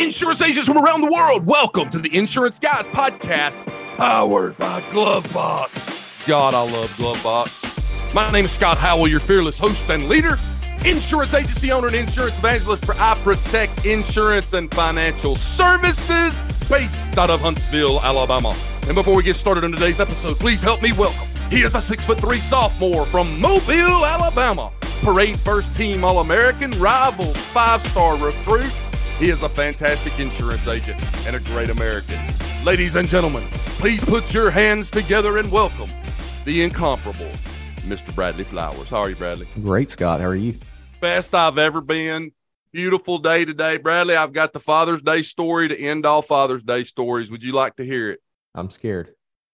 Insurance agents from around the world, welcome to the Insurance Guys podcast, powered by Glovebox. God, I love Glovebox. My name is Scott Howell, your fearless host and leader, insurance agency owner and insurance evangelist for I Protect Insurance and Financial Services, based out of Huntsville, Alabama. And before we get started on today's episode, please help me welcome. He is a six foot three sophomore from Mobile, Alabama. Parade first team All American, Rivals five star recruit. He is a fantastic insurance agent and a great American. Ladies and gentlemen, please put your hands together and welcome the incomparable Mr. Bradley Flowers. How are you, Bradley? Great, Scott. How are you? Best I've ever been. Beautiful day today. Bradley, I've got the Father's Day story to end all Father's Day stories. Would you like to hear it? I'm scared.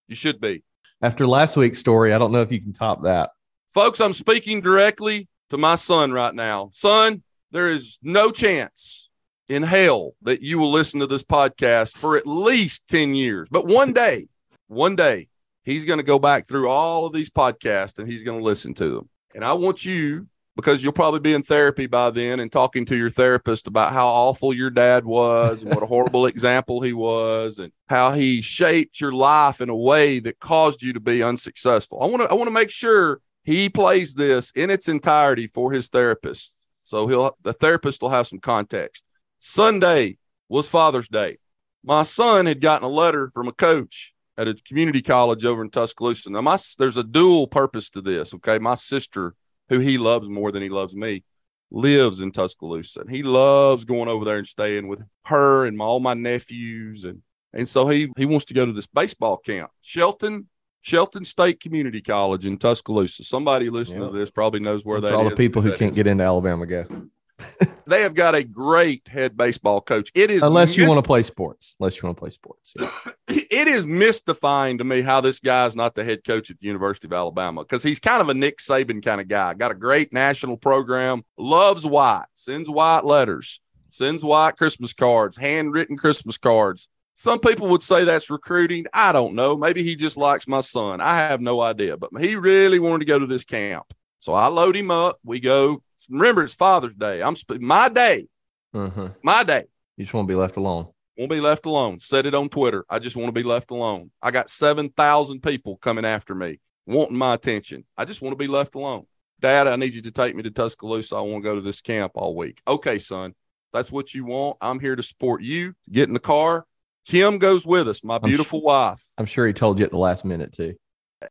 You should be. After last week's story, I don't know if you can top that. Folks, I'm speaking directly to my son right now. Son, there is no chance in hell that you will listen to this podcast for at least 10 years. But one day, one day, he's going to go back through all of these podcasts and he's going to listen to them. And I want you, because you'll probably be in therapy by then and talking to your therapist about how awful your dad was and what a horrible example he was and how he shaped your life in a way that caused you to be unsuccessful. I want to I want to make sure he plays this in its entirety for his therapist. So he'll the therapist will have some context. Sunday was Father's Day. My son had gotten a letter from a coach at a community college over in Tuscaloosa. Now, my there's a dual purpose to this. Okay, my sister, who he loves more than he loves me, lives in Tuscaloosa, and he loves going over there and staying with her and my, all my nephews, and and so he he wants to go to this baseball camp, Shelton. Shelton State Community College in Tuscaloosa. Somebody listening yep. to this probably knows where That's that all is, the people who can't is. get into Alabama go they have got a great head baseball coach. It is unless you want to play sports. Unless you want to play sports. Yeah. it is mystifying to me how this guy is not the head coach at the University of Alabama because he's kind of a Nick Saban kind of guy. Got a great national program. Loves white. Sends white letters. Sends white Christmas cards. Handwritten Christmas cards. Some people would say that's recruiting. I don't know. Maybe he just likes my son. I have no idea. But he really wanted to go to this camp. So I load him up. We go remember it's Father's Day. I'm sp- my day, uh-huh. my day. You just want to be left alone. Want to be left alone. Said it on Twitter. I just want to be left alone. I got seven thousand people coming after me, wanting my attention. I just want to be left alone. Dad, I need you to take me to Tuscaloosa. I want to go to this camp all week. Okay, son, that's what you want. I'm here to support you. Get in the car. Kim goes with us, my beautiful I'm wife. I'm sure he told you at the last minute too.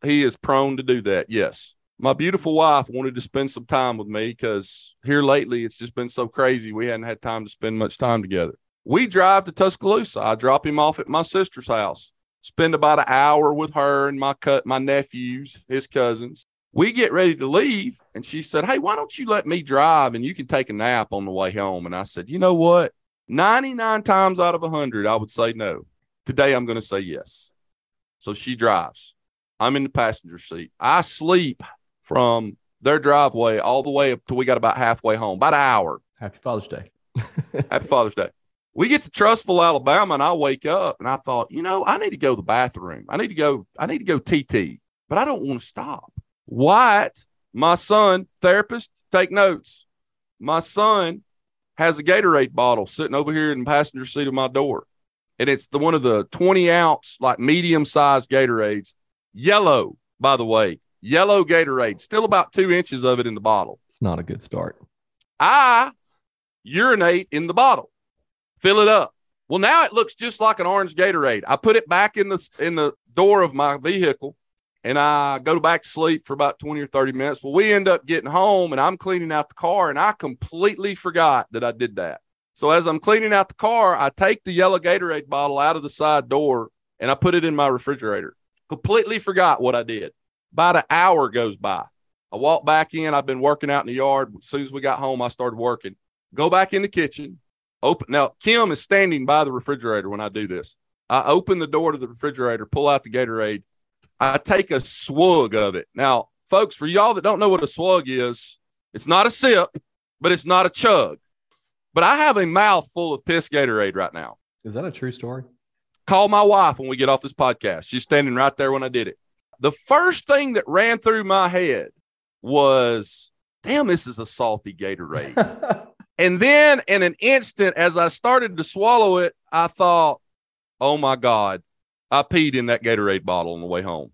He is prone to do that. Yes my beautiful wife wanted to spend some time with me because here lately it's just been so crazy. We hadn't had time to spend much time together. We drive to Tuscaloosa. I drop him off at my sister's house, spend about an hour with her and my cut my nephews, his cousins. We get ready to leave, and she said, Hey, why don't you let me drive and you can take a nap on the way home? And I said, You know what? 99 times out of 100, I would say no. Today, I'm going to say yes. So she drives. I'm in the passenger seat. I sleep from their driveway all the way up till we got about halfway home, about an hour. Happy Father's Day. Happy Father's Day. We get to Trussville, Alabama, and I wake up and I thought, you know, I need to go to the bathroom. I need to go, I need to go TT, but I don't want to stop. Wyatt, my son, therapist, take notes. My son has a Gatorade bottle sitting over here in the passenger seat of my door. And it's the one of the 20 ounce, like medium sized Gatorades, yellow, by the way, yellow Gatorade, still about two inches of it in the bottle. It's not a good start. I urinate in the bottle, fill it up. Well, now it looks just like an orange Gatorade. I put it back in the in the door of my vehicle and I go back to sleep for about 20 or 30 minutes. Well, we end up getting home and I'm cleaning out the car and I completely forgot that I did that. So as I'm cleaning out the car, I take the yellow Gatorade bottle out of the side door and I put it in my refrigerator. Completely forgot what I did. About an hour goes by. I walk back in. I've been working out in the yard. As soon as we got home, I started working. Go back in the kitchen. Open now. Kim is standing by the refrigerator when I do this. I open the door to the refrigerator, pull out the Gatorade. I take a swig of it. Now, folks, for y'all that don't know what a swig is, it's not a sip, but it's not a chug. But I have a mouth full of piss Gatorade right now. Is that a true story? Call my wife when we get off this podcast. She's standing right there when I did it the first thing that ran through my head was, damn, this is a salty Gatorade. And then in an instant, as I started to swallow it, I thought, oh my God, I peed in that Gatorade bottle on the way home.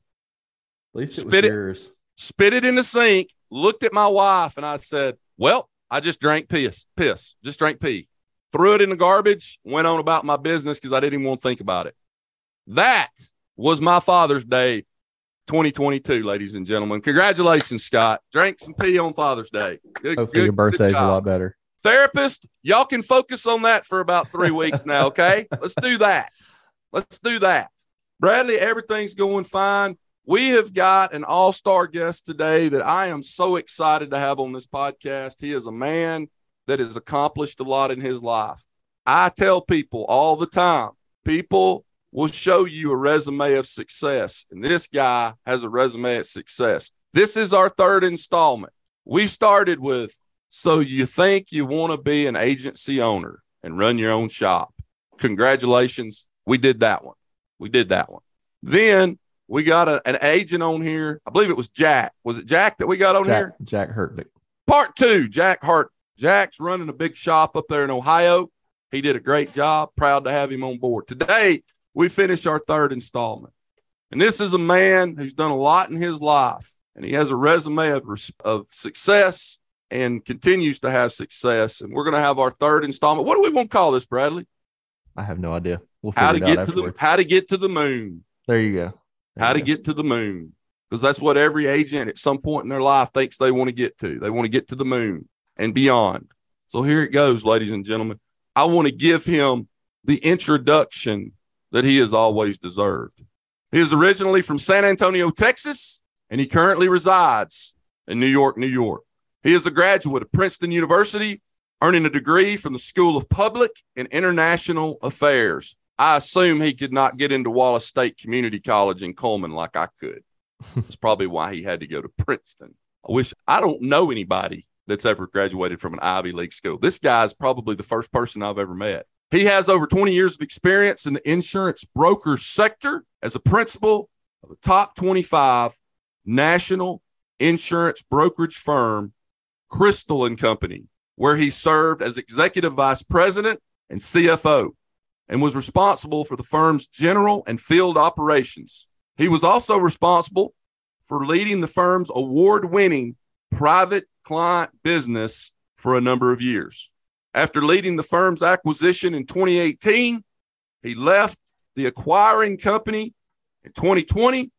At least it Spit was it. yours. Spit it in the sink, looked at my wife, and I said, Well, I just drank piss, piss, just drank pee. Threw it in the garbage, went on about my business because I didn't even want to think about it. That was my Father's Day 2022, ladies and gentlemen. Congratulations, Scott. Drank some pee on Father's Day. Good, Hopefully good- your birthday's a lot better. Therapist, y'all can focus on that for about three weeks now, okay? Let's do that. Let's do that. Bradley, everything's going fine. We have got an all star guest today that I am so excited to have on this podcast. He is a man that has accomplished a lot in his life. I tell people all the time people will show you a resume of success, and this guy has a resume of success. This is our third installment. We started with so you think you want to be an agency owner and run your own shop. Congratulations. We did that one. We did that one. Then we got a- an agent on here. I believe it was Jack. Was it Jack that we got on here? Jack, Jack Hertvick. Part two, Jack Hart. Jack's running a big shop up there in Ohio. He did a great job. Proud to have him on board. Today, we finish our third installment. And this is a man who's done a lot in his life, and he has a resume of, of success and continues to have success. And we're going to have our third installment. What do we want to call this, Bradley? I have no idea. We'll How to figure it out get to the how to get to the moon. There you go. There how you to go. get to the moon because that's what every agent at some point in their life thinks they want to get to they want to get to the moon and beyond so here it goes ladies and gentlemen i want to give him the introduction that he has always deserved he is originally from san antonio texas and he currently resides in new york new york he is a graduate of princeton university earning a degree from the school of public and international affairs I assume he could not get into Wallace State Community College in Cullman like I could. That's probably why he had to go to Princeton. I wish I don't know anybody that's ever graduated from an Ivy League school. This guy is probably the first person I've ever met. He has over 20 years of experience in the insurance broker sector as a principal of a top 25 national insurance brokerage firm, Crystal and Company, where he served as executive vice president and CFO and was responsible for the firm's general and field operations. He was also responsible for leading the firm's award winning private client business for a number of years. After leading the firm's acquisition in 2018, he left the acquiring company in 2020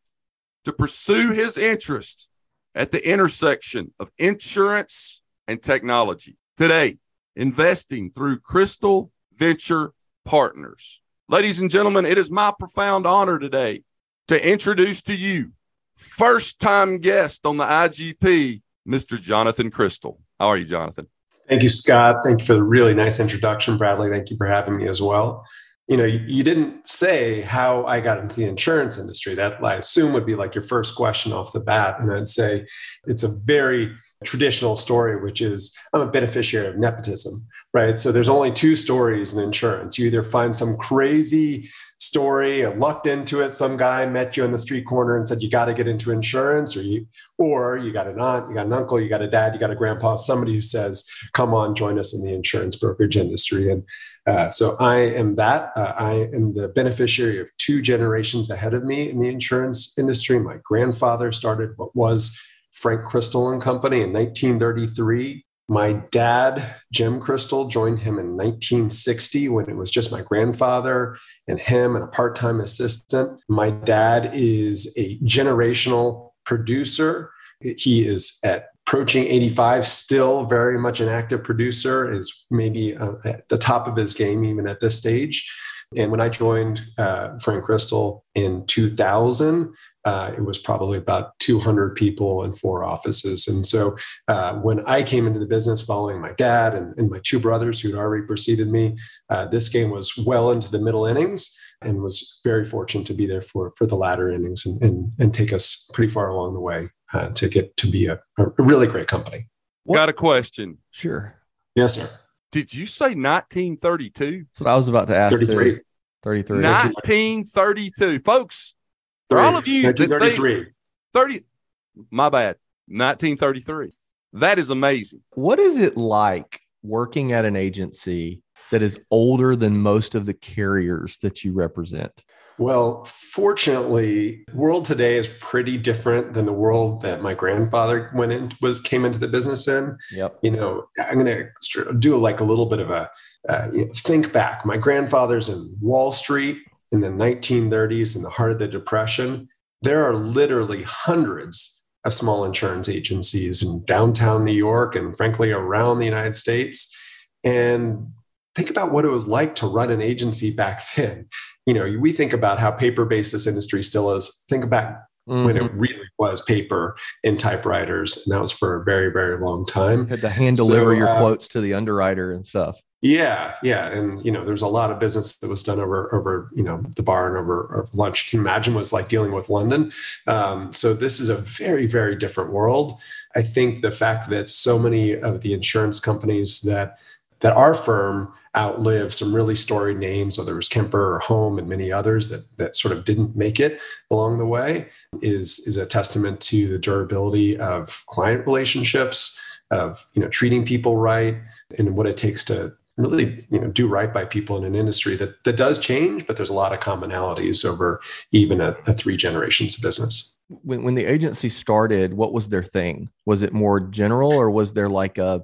to pursue his interests at the intersection of insurance and technology. Today, investing through Crystal Venture Partners. Ladies and gentlemen, it is my profound honor today to introduce to you first time guest on the IGP, Mr. Jonathan Crystal. How are you, Jonathan? Thank you, Scott. Thank you for the really nice introduction, Bradley. Thank you for having me as well. You know, you, you didn't say how I got into the insurance industry. That I assume would be like your first question off the bat. And I'd say it's a very traditional story, which is I'm a beneficiary of nepotism, right? So there's only two stories in insurance. You either find some crazy story, lucked into it, some guy met you on the street corner and said you got to get into insurance, or you, or you got an aunt, you got an uncle, you got a dad, you got a grandpa, somebody who says, "Come on, join us in the insurance brokerage industry." And uh, so I am that. Uh, I am the beneficiary of two generations ahead of me in the insurance industry. My grandfather started what was Frank Crystal and Company in 1933. My dad, Jim Crystal, joined him in 1960 when it was just my grandfather and him and a part time assistant. My dad is a generational producer. He is at approaching 85, still very much an active producer, is maybe uh, at the top of his game even at this stage. And when I joined uh, Frank Crystal in 2000, uh, it was probably about 200 people in four offices. And so uh, when I came into the business following my dad and, and my two brothers who'd already preceded me, uh, this game was well into the middle innings and was very fortunate to be there for, for the latter innings and, and, and take us pretty far along the way uh, to get to be a, a really great company. What? Got a question. Sure. Yes, sir. Did you say 1932? That's what I was about to ask. too. 33. 33. 1932. Folks, for all of you 1933. 30, my bad, 1933. That is amazing. What is it like working at an agency that is older than most of the carriers that you represent? Well, fortunately, world today is pretty different than the world that my grandfather went in was came into the business in. Yep. You know, I'm going to do like a little bit of a uh, you know, think back. My grandfather's in Wall Street in the 1930s in the heart of the Depression. There are literally hundreds of small insurance agencies in downtown New York and frankly around the United States. And think about what it was like to run an agency back then. You know, we think about how paper based this industry still is. Think about mm-hmm. when it mm-hmm. really was paper and typewriters. And that was for a very, very long time. You had to hand deliver so, your uh, quotes to the underwriter and stuff. Yeah, yeah, and you know, there's a lot of business that was done over over you know the bar and over, over lunch. You can imagine was like dealing with London. Um, so this is a very very different world. I think the fact that so many of the insurance companies that that our firm outlived some really storied names, whether it was Kemper or Home and many others that that sort of didn't make it along the way, is is a testament to the durability of client relationships, of you know treating people right, and what it takes to really you know do right by people in an industry that that does change but there's a lot of commonalities over even a, a three generations of business. When, when the agency started what was their thing? Was it more general or was there like a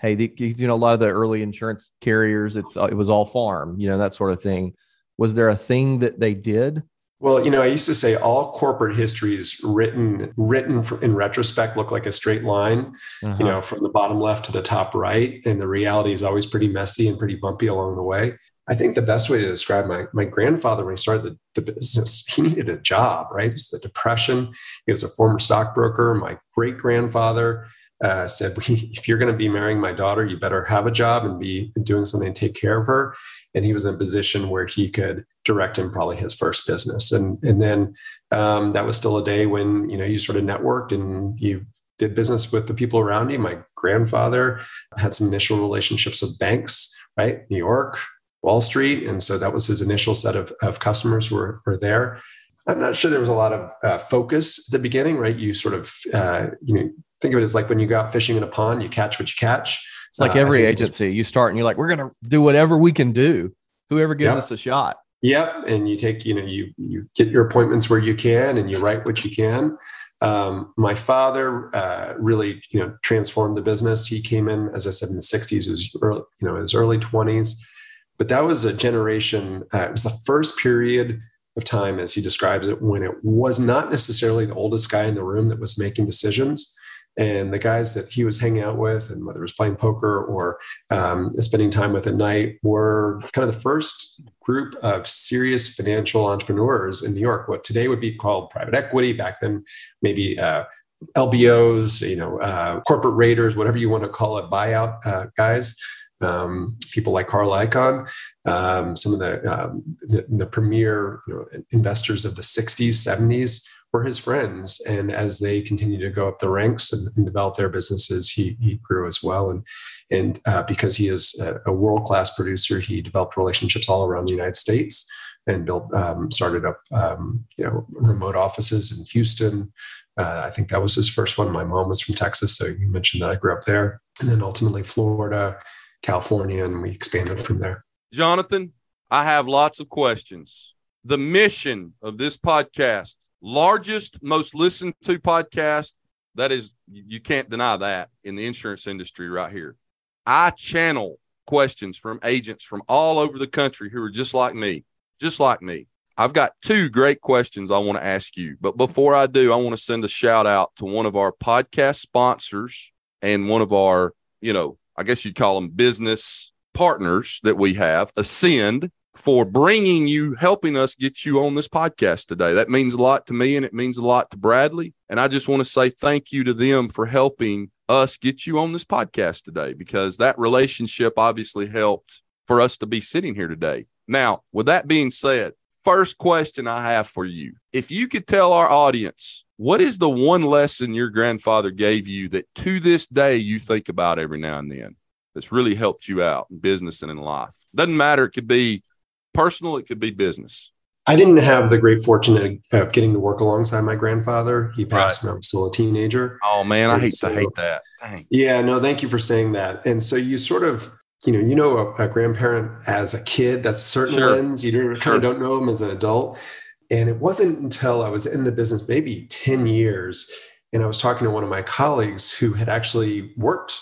hey the, you know a lot of the early insurance carriers it's it was all farm you know that sort of thing was there a thing that they did well, you know, I used to say all corporate histories written written in retrospect look like a straight line, uh-huh. you know, from the bottom left to the top right, and the reality is always pretty messy and pretty bumpy along the way. I think the best way to describe my my grandfather when he started the, the business, he needed a job, right? It's the depression. He was a former stockbroker. My great grandfather uh, said, "If you're going to be marrying my daughter, you better have a job and be doing something to take care of her." And he was in a position where he could direct him probably his first business. And and then um, that was still a day when you know you sort of networked and you did business with the people around you. My grandfather had some initial relationships with banks, right? New York, Wall Street, and so that was his initial set of, of customers were were there. I'm not sure there was a lot of uh, focus at the beginning, right? You sort of uh, you know think of it as like when you go out fishing in a pond, you catch what you catch. It's like every uh, every agency, you start and you're like, we're going to do whatever we can do. Whoever gives us a shot. Yep. And you take, you know, you you get your appointments where you can and you write what you can. Um, my father uh, really, you know, transformed the business. He came in, as I said, in the 60s, was early, you know, his early 20s. But that was a generation, uh, it was the first period of time, as he describes it, when it was not necessarily the oldest guy in the room that was making decisions and the guys that he was hanging out with and whether it was playing poker or um, spending time with at night were kind of the first group of serious financial entrepreneurs in new york what today would be called private equity back then maybe uh, lbos you know uh, corporate raiders whatever you want to call it buyout uh, guys um, people like Carl Icahn, um, some of the, um, the, the premier you know, investors of the 60s, 70s were his friends. And as they continued to go up the ranks and, and develop their businesses, he, he grew as well. And, and uh, because he is a, a world class producer, he developed relationships all around the United States and built, um, started up, um, you know, remote offices in Houston. Uh, I think that was his first one. My mom was from Texas, so you mentioned that I grew up there, and then ultimately Florida, California, and we expanded from there. Jonathan, I have lots of questions. The mission of this podcast largest, most listened to podcast. That is, you can't deny that in the insurance industry right here. I channel questions from agents from all over the country who are just like me, just like me. I've got two great questions I want to ask you. But before I do, I want to send a shout out to one of our podcast sponsors and one of our, you know, I guess you'd call them business partners that we have, Ascend for bringing you, helping us get you on this podcast today. That means a lot to me and it means a lot to Bradley. And I just want to say thank you to them for helping us get you on this podcast today because that relationship obviously helped for us to be sitting here today. Now, with that being said, first question I have for you if you could tell our audience, what is the one lesson your grandfather gave you that to this day you think about every now and then? That's really helped you out in business and in life. Doesn't matter. It could be personal, it could be business. I didn't have the great fortune of getting to work alongside my grandfather. He passed right. when I was still a teenager. Oh man, I and hate so, to hate that. Dang. Yeah, no, thank you for saying that. And so you sort of, you know, you know a, a grandparent as a kid. That's certain sure. lens. You don't, sure. kind of don't know them as an adult. And it wasn't until I was in the business, maybe ten years, and I was talking to one of my colleagues who had actually worked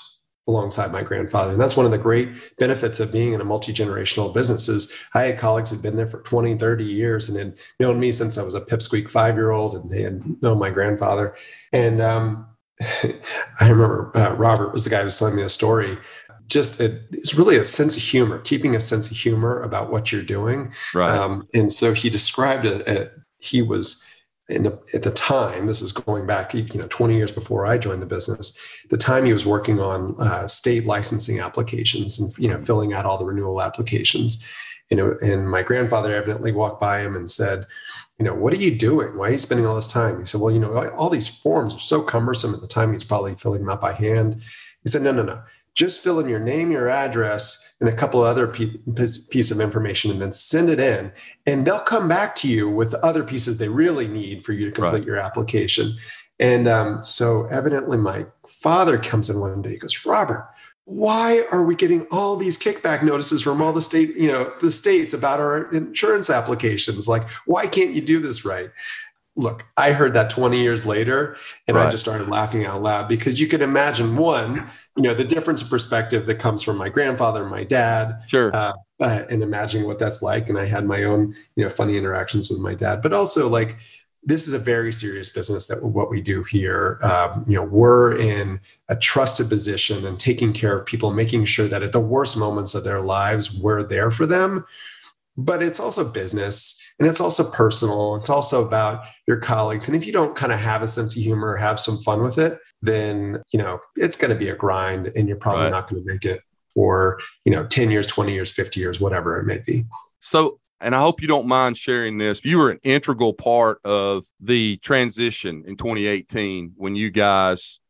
alongside my grandfather. And that's one of the great benefits of being in a multi-generational business is I had colleagues who'd been there for 20, 30 years and had known me since I was a pipsqueak five-year-old and they had known my grandfather. And um, I remember uh, Robert was the guy who was telling me the story. Just a, it's really a sense of humor, keeping a sense of humor about what you're doing. Right. Um, and so he described it. it he was the, at the time, this is going back, you know, 20 years before I joined the business. the time he was working on uh, state licensing applications and you know filling out all the renewal applications. You know, and my grandfather evidently walked by him and said, "You know, what are you doing? Why are you spending all this time?" He said, "Well, you know, all these forms are so cumbersome at the time. He's probably filling them out by hand." He said, "No, no, no just fill in your name, your address, and a couple other piece of information, and then send it in. And they'll come back to you with the other pieces they really need for you to complete right. your application. And um, so, evidently, my father comes in one day. He goes, Robert, why are we getting all these kickback notices from all the state, you know, the states about our insurance applications? Like, why can't you do this right? Look, I heard that 20 years later, and right. I just started laughing out loud because you could imagine one you know the difference of perspective that comes from my grandfather and my dad sure. uh, uh, and imagining what that's like and i had my own you know funny interactions with my dad. But also like this is a very serious business that what we do here. Um, you know we're in a trusted position and taking care of people making sure that at the worst moments of their lives we're there for them. But it's also business and it's also personal. It's also about your colleagues. And if you don't kind of have a sense of humor have some fun with it then you know it's going to be a grind and you're probably right. not going to make it for you know 10 years 20 years 50 years whatever it may be. So and i hope you don't mind sharing this. You were an integral part of the transition in 2018 when you guys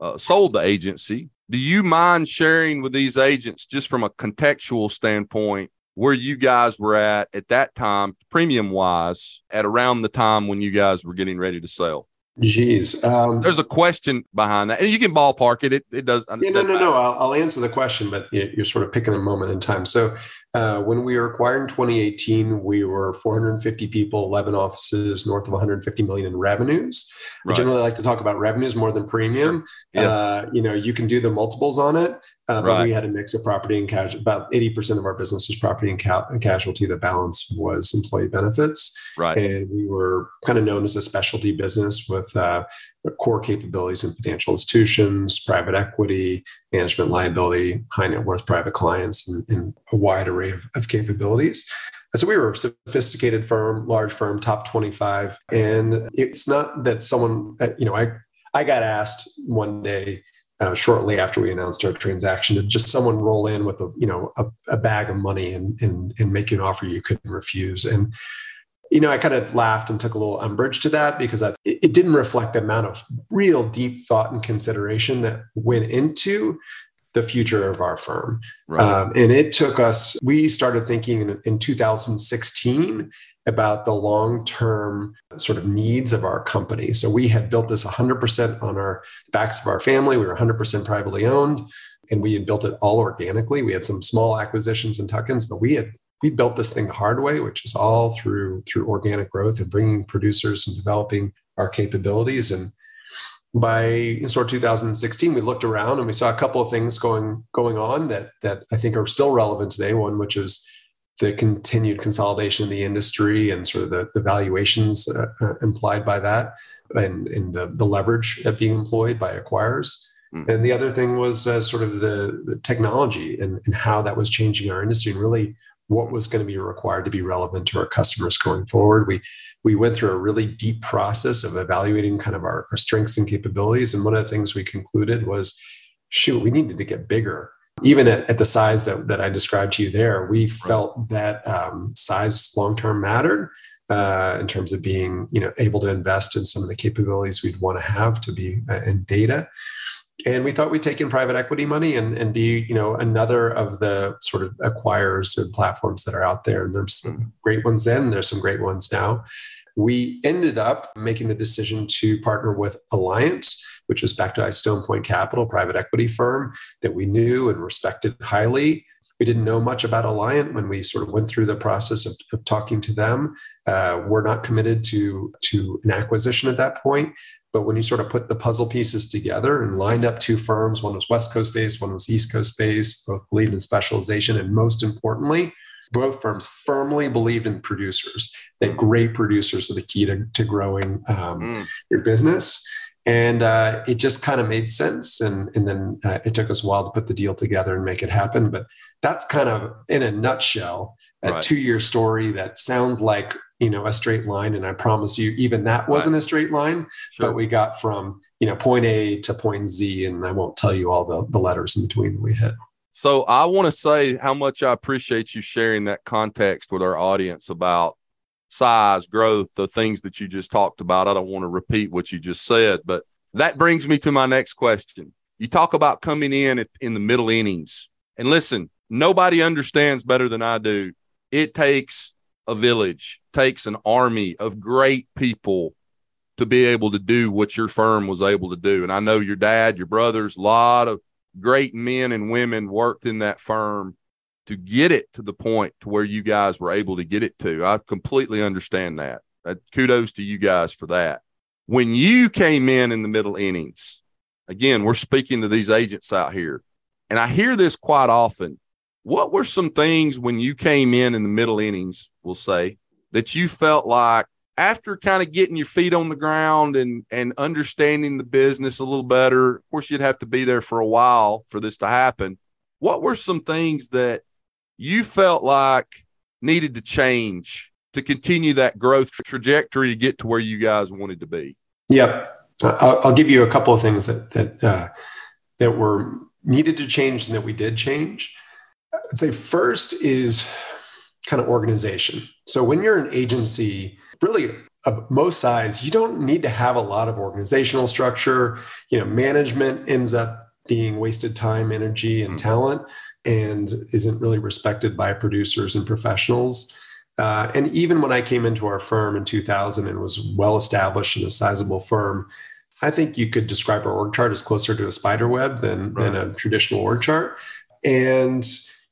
uh, sold the agency. Do you mind sharing with these agents just from a contextual standpoint where you guys were at at that time premium wise at around the time when you guys were getting ready to sell Jeez. Um, There's a question behind that. And you can ballpark it. It, it does. Yeah, no, no, no. I'll, I'll, answer the question, but you're sort of picking a moment in time. So uh, when we were acquired in 2018, we were 450 people, 11 offices, north of 150 million in revenues. Right. I generally like to talk about revenues more than premium. Yes. Uh, you know, you can do the multiples on it. Uh, but right. we had a mix of property and casualty. About 80% of our business was property and, ca- and casualty. The balance was employee benefits. Right. And we were kind of known as a specialty business with uh, core capabilities in financial institutions, private equity, management liability, high net worth private clients, and, and a wide array of, of capabilities. So we were a sophisticated firm, large firm, top 25. And it's not that someone, uh, you know, I, I got asked one day, uh, shortly after we announced our transaction to just someone roll in with a you know a, a bag of money and, and and make you an offer you couldn't refuse and you know i kind of laughed and took a little umbrage to that because I, it, didn't reflect the amount of real deep thought and consideration that went into the future of our firm. Right. Um, and it took us, we started thinking in, in 2016 about the long term sort of needs of our company. So we had built this 100% on our backs of our family. We were 100% privately owned and we had built it all organically. We had some small acquisitions and tuck ins, but we had we built this thing the hard way, which is all through through organic growth and bringing producers and developing our capabilities. And by sort of 2016, we looked around and we saw a couple of things going going on that that I think are still relevant today. One, which is the continued consolidation in the industry and sort of the, the valuations uh, uh, implied by that and, and the, the leverage that being employed by acquirers. Mm. And the other thing was uh, sort of the, the technology and, and how that was changing our industry and really what was going to be required to be relevant to our customers going forward. We we went through a really deep process of evaluating kind of our, our strengths and capabilities. And one of the things we concluded was, shoot, we needed to get bigger even at, at the size that, that I described to you there, we felt that um, size long term mattered uh, in terms of being you know able to invest in some of the capabilities we'd want to have to be uh, in data. And we thought we'd take in private equity money and, and be you know another of the sort of acquirers and platforms that are out there. And there's some great ones then there's some great ones now. We ended up making the decision to partner with Alliant which was backed by stone point capital private equity firm that we knew and respected highly. We didn't know much about alliant when we sort of went through the process of, of talking to them. Uh, we're not committed to to an acquisition at that point but when you sort of put the puzzle pieces together and lined up two firms, one was West Coast based, one was East Coast based, both believed in specialization. And most importantly, both firms firmly believed in producers, that great producers are the key to, to growing um, mm. your business. And uh, it just kind of made sense. And, and then uh, it took us a while to put the deal together and make it happen. But that's kind of, in a nutshell, a right. two year story that sounds like you know a straight line and i promise you even that wasn't right. a straight line sure. but we got from you know point a to point z and i won't tell you all the, the letters in between that we hit so i want to say how much i appreciate you sharing that context with our audience about size growth the things that you just talked about i don't want to repeat what you just said but that brings me to my next question you talk about coming in at, in the middle innings and listen nobody understands better than i do it takes a village, takes an army of great people to be able to do what your firm was able to do. And I know your dad, your brothers, a lot of great men and women worked in that firm to get it to the point to where you guys were able to get it to. I completely understand that. Uh, kudos to you guys for that. When you came in in the middle innings, again, we're speaking to these agents out here, and I hear this quite often. What were some things when you came in in the middle innings, we'll say, that you felt like after kind of getting your feet on the ground and and understanding the business a little better, of course you'd have to be there for a while for this to happen. What were some things that you felt like needed to change to continue that growth trajectory to get to where you guys wanted to be? Yeah, I'll, I'll give you a couple of things that that uh, that were needed to change and that we did change. I'd say first is kind of organization. So when you're an agency, really of most size, you don't need to have a lot of organizational structure. You know, management ends up being wasted time, energy, and mm-hmm. talent, and isn't really respected by producers and professionals. Uh, and even when I came into our firm in 2000 and was well established and a sizable firm, I think you could describe our org chart as closer to a spider web than, right. than a traditional org chart. And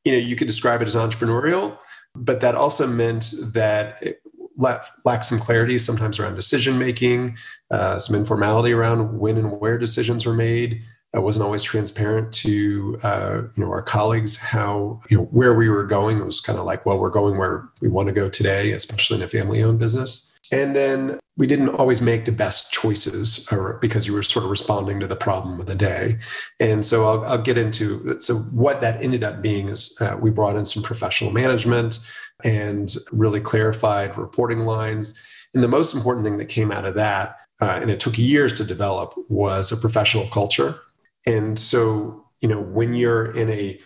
you know, you could describe it as entrepreneurial, but that also meant that it lacked some clarity sometimes around decision making, uh, some informality around when and where decisions were made. I wasn't always transparent to uh, you know our colleagues how you know where we were going. It was kind of like, well, we're going where we want to go today, especially in a family-owned business. And then we didn't always make the best choices or because you were sort of responding to the problem of the day. And so I'll, I'll get into so what that ended up being is uh, we brought in some professional management and really clarified reporting lines. And the most important thing that came out of that, uh, and it took years to develop, was a professional culture. And so, you know, when you're in a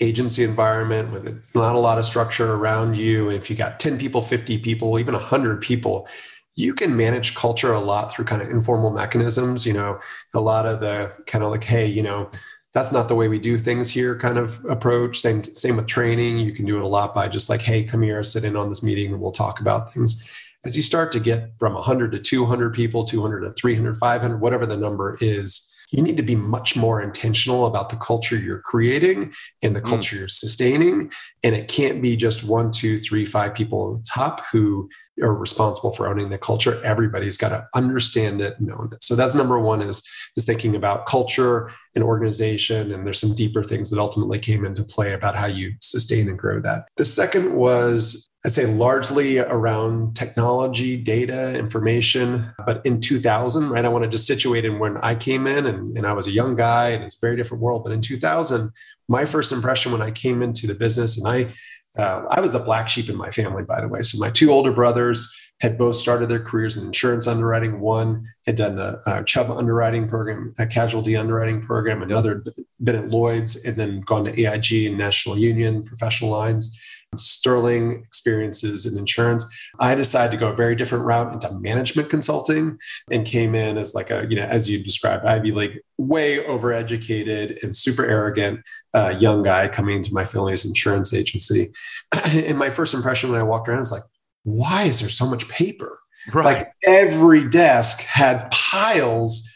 agency environment with not a lot of structure around you, and if you got 10 people, 50 people, even 100 people, you can manage culture a lot through kind of informal mechanisms. You know, a lot of the kind of like, hey, you know, that's not the way we do things here kind of approach. Same, same with training. You can do it a lot by just like, hey, come here, sit in on this meeting and we'll talk about things. As you start to get from 100 to 200 people, 200 to 300, 500, whatever the number is, you need to be much more intentional about the culture you're creating and the mm. culture mm. you're sustaining. And it can't be just one, two, three, five people at the top who are responsible for owning the culture. Everybody's got to understand it and own it. So that's number one is, is thinking about culture and organization. And there's some deeper things that ultimately came into play about how you sustain and grow that. The second was I'd say largely around technology, data, information. But in 2000, right, I want to just situate in when I came in and, and I was a young guy and it's a very different world. But in 2000, my first impression when I came into the business and I uh, I was the black sheep in my family, by the way. So my two older brothers had both started their careers in insurance underwriting. One had done the uh, Chubb underwriting program, a casualty underwriting program. Another been at Lloyd's and then gone to AIG and National Union professional lines sterling experiences in insurance. I decided to go a very different route into management consulting and came in as like a, you know, as you described, Ivy League, way overeducated and super arrogant uh, young guy coming into my family's insurance agency. and my first impression when I walked around was like, why is there so much paper? Right. Like every desk had piles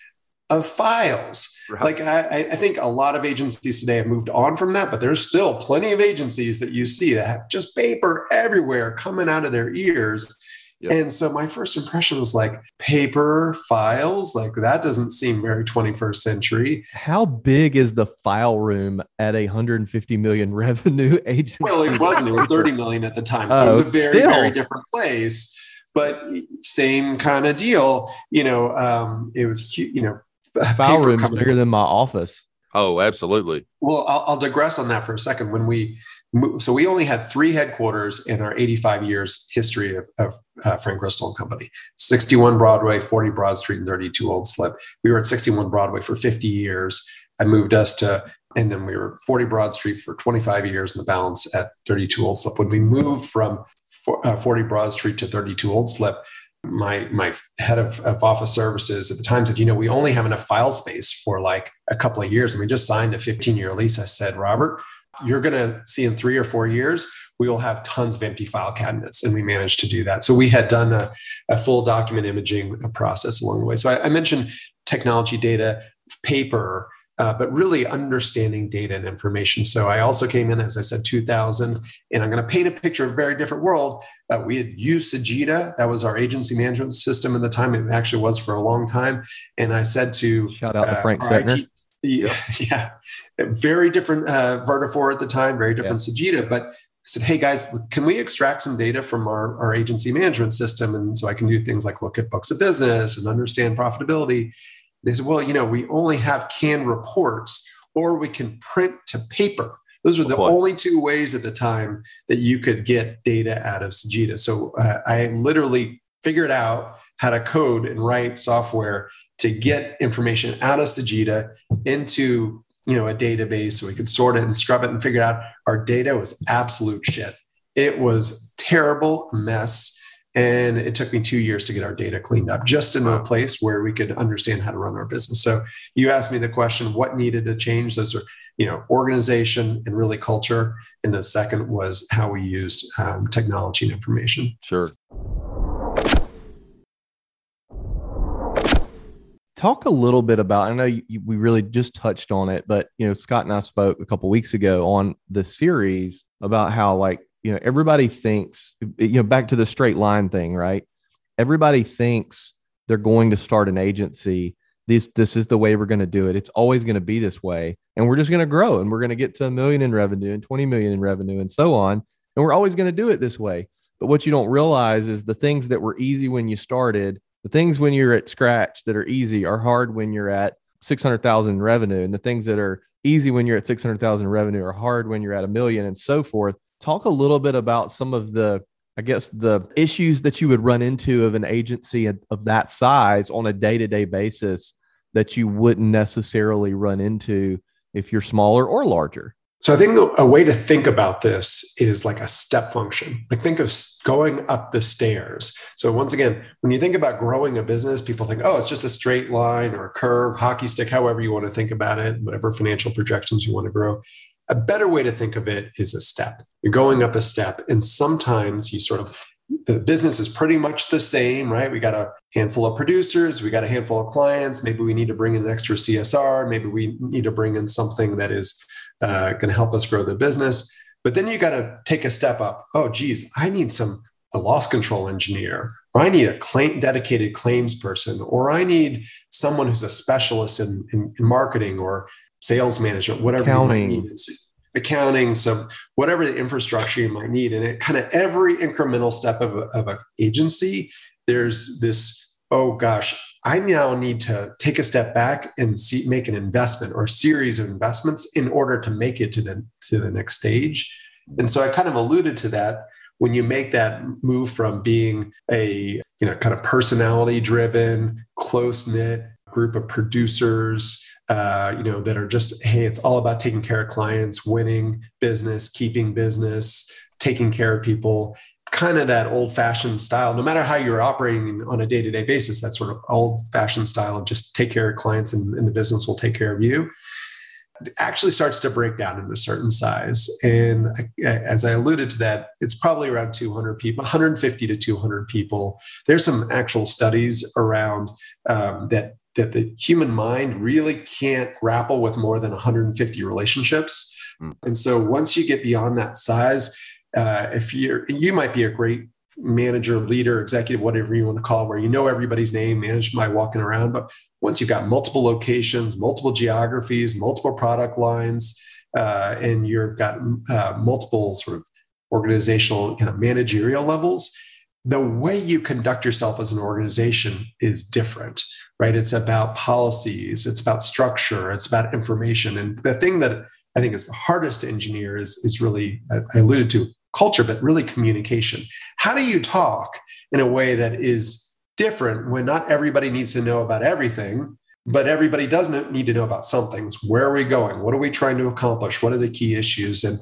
of files Right. Like I, I think a lot of agencies today have moved on from that, but there's still plenty of agencies that you see that have just paper everywhere coming out of their ears. Yep. And so my first impression was like paper files, like that doesn't seem very 21st century. How big is the file room at a 150 million revenue agency? Well, it wasn't. It was 30 million at the time. So it was a oh, very, still. very different place. But same kind of deal. You know, um, it was you know file room's bigger than my office. Oh, absolutely. Well, I'll, I'll, digress on that for a second. When we so we only had three headquarters in our 85 years history of, of uh, Frank Crystal and Company: 61 Broadway, 40 Broad Street, and 32 Old Slip. We were at 61 Broadway for 50 years. I moved us to, and then we were 40 Broad Street for 25 years, and the balance at 32 Old Slip. When we moved from uh, 40 Broad Street to 32 Old Slip, my my head of, of office services at the time said, you know, we only have enough file space for like a couple of years. And we just signed a 15 year lease. I said, Robert, you're going to see in three or four years, we will have tons of empty file cabinets. And we managed to do that. So we had done a, a full document imaging process along the way. So I, I mentioned technology data, paper, uh, but really understanding data and information. So I also came in, as I said, 2000, and I'm going to paint a picture of a very different world. Uh, we had used Sagitta, that was our agency management system at the time. It actually was for a long time. And I said to shout out to uh, Frank Setner. Yeah, yeah, very different uh, Vertafore at the time, very different yeah. Sagitta, but I said, hey guys, can we extract some data from our, our agency management system? And so I can do things like look at books of business and understand profitability. They said, well, you know, we only have canned reports or we can print to paper. Those were the oh only two ways at the time that you could get data out of Sagitta. So uh, I literally figured out how to code and write software to get information out of Sagitta into you know a database so we could sort it and scrub it and figure out our data was absolute shit. It was terrible mess and it took me two years to get our data cleaned up just in a place where we could understand how to run our business. So you asked me the question, what needed to change? Those are, you know, organization and really culture. And the second was how we used um, technology and information. Sure. Talk a little bit about. I know you, we really just touched on it, but you know, Scott and I spoke a couple weeks ago on the series about how like you know everybody thinks you know back to the straight line thing right? Everybody thinks they're going to start an agency. This this is the way we're going to do it. It's always going to be this way. And we're just going to grow and we're going to get to a million in revenue and 20 million in revenue and so on. And we're always going to do it this way. But what you don't realize is the things that were easy when you started the things when you're at scratch that are easy are hard when you're at 600,000 revenue. And the things that are easy when you're at 600,000 revenue are hard when you're at a million and so forth talk a little bit about some of the I guess the issues that you would run into of an agency of that size on a day-to-day basis that you wouldn't necessarily run into if you're smaller or larger. So I think a way to think about this is like a step function. Like think of going up the stairs. So once again, when you think about growing a business, people think, oh, it's just a straight line or a curve, hockey stick, however you want to think about it, whatever financial projections you want to grow. A better way to think of it is a step. You're going up a step, and sometimes you sort of the business is pretty much the same, right? We got a handful of producers, we got a handful of clients. Maybe we need to bring in an extra CSR. Maybe we need to bring in something that is uh, going to help us grow the business. But then you got to take a step up. Oh, geez, I need some a loss control engineer, or I need a claim, dedicated claims person, or I need someone who's a specialist in, in, in marketing or sales management, whatever accounting. you might need. Accounting, so whatever the infrastructure you might need. And it kind of every incremental step of, of an agency, there's this, oh gosh, I now need to take a step back and see, make an investment or series of investments in order to make it to the, to the next stage. And so I kind of alluded to that when you make that move from being a you know kind of personality driven, close knit group of producers, uh, you know, that are just hey, it's all about taking care of clients, winning business, keeping business, taking care of people. Kind of that old fashioned style, no matter how you're operating on a day to day basis, that sort of old fashioned style of just take care of clients and, and the business will take care of you actually starts to break down into a certain size. And as I alluded to that, it's probably around 200 people, 150 to 200 people. There's some actual studies around um, that that the human mind really can't grapple with more than 150 relationships. Mm. And so once you get beyond that size, uh, if you're you might be a great manager, leader, executive, whatever you want to call it, where you know everybody's name, managed by walking around. But once you've got multiple locations, multiple geographies, multiple product lines, uh, and you've got uh, multiple sort of organizational you know, managerial levels, the way you conduct yourself as an organization is different, right? It's about policies, it's about structure, it's about information. And the thing that I think is the hardest to engineer is, is really, I alluded to culture, but really communication. How do you talk in a way that is different when not everybody needs to know about everything, but everybody does need to know about some things. Where are we going? What are we trying to accomplish? What are the key issues? And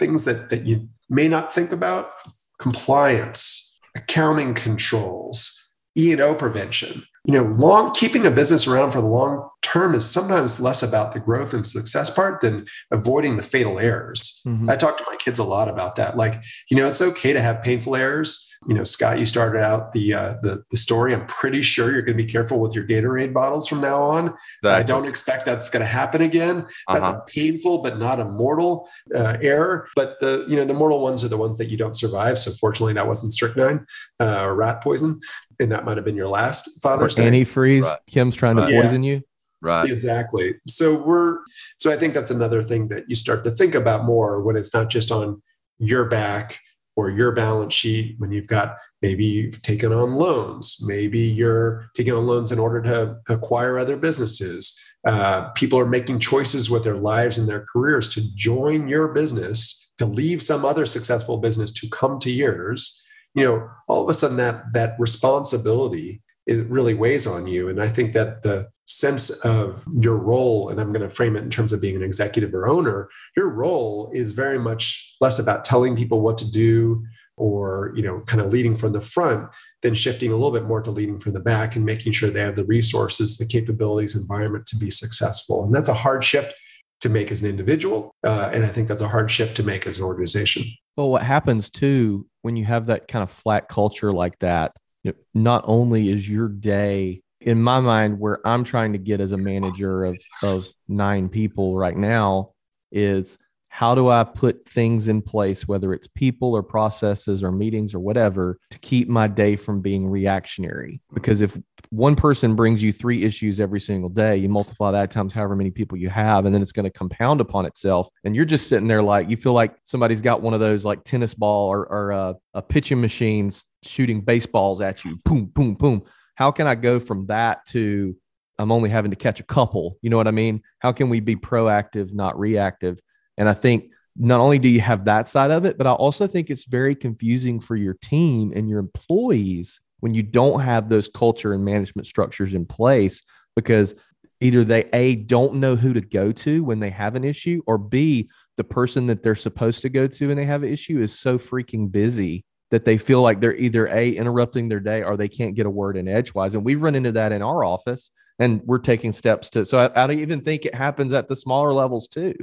things that, that you may not think about compliance, accounting controls, E&O prevention. You know, long keeping a business around for the long term is sometimes less about the growth and success part than avoiding the fatal errors. Mm-hmm. I talk to my kids a lot about that. Like, you know, it's okay to have painful errors you know, Scott, you started out the uh, the, the story. I'm pretty sure you're going to be careful with your Gatorade bottles from now on. Exactly. I don't expect that's going to happen again. That's uh-huh. a painful but not a mortal uh, error. But the you know the mortal ones are the ones that you don't survive. So fortunately, that wasn't strychnine uh, or rat poison, and that might have been your last Father's or Day. Antifreeze. Right. Kim's trying to poison yeah. you. Right. Exactly. So we're so I think that's another thing that you start to think about more when it's not just on your back or your balance sheet when you've got maybe you've taken on loans maybe you're taking on loans in order to acquire other businesses. Uh, people are making choices with their lives and their careers to join your business to leave some other successful business to come to yours. You know all of a sudden that that responsibility it really weighs on you. And i think that the sense of your role, and I'm going to frame it in terms of being an executive or owner, your role is very much less about telling people what to do or you know kind of leading from the front than shifting a little bit more to leading from the back and making sure they have the resources the capabilities environment to be successful. And that's a hard shift to make as an individual uh, and i think that's a hard shift to make as an organization. Well what happens too when you have that kind of flat culture like that you know, not only is your day in my mind where i'm trying to get as a manager of of nine people right now is how do i put things in place whether it's people or processes or meetings or whatever to keep my day from being reactionary? Because if one person brings you three issues every single day you multiply that times however many people you have and then it's going to compound upon itself and you're just sitting there like you feel like somebody's got one of those like tennis ball or, or uh, a pitching machines shooting baseballs at you boom boom boom how can I go from that to I'm only having to catch a couple? You know what I mean? How can we be proactive, not reactive? And I think not only do you have that side of it, but I also think it's very confusing for your team and your employees when you don't have those culture and management structures in place because either they a don't know who to go to when they have an issue or b the person that they're supposed to go to when they have an issue is so freaking busy that they feel like they're either a interrupting their day or they can't get a word in edgewise. And we've run into that in our office and we're taking steps to so I, I don't even think it happens at the smaller levels too.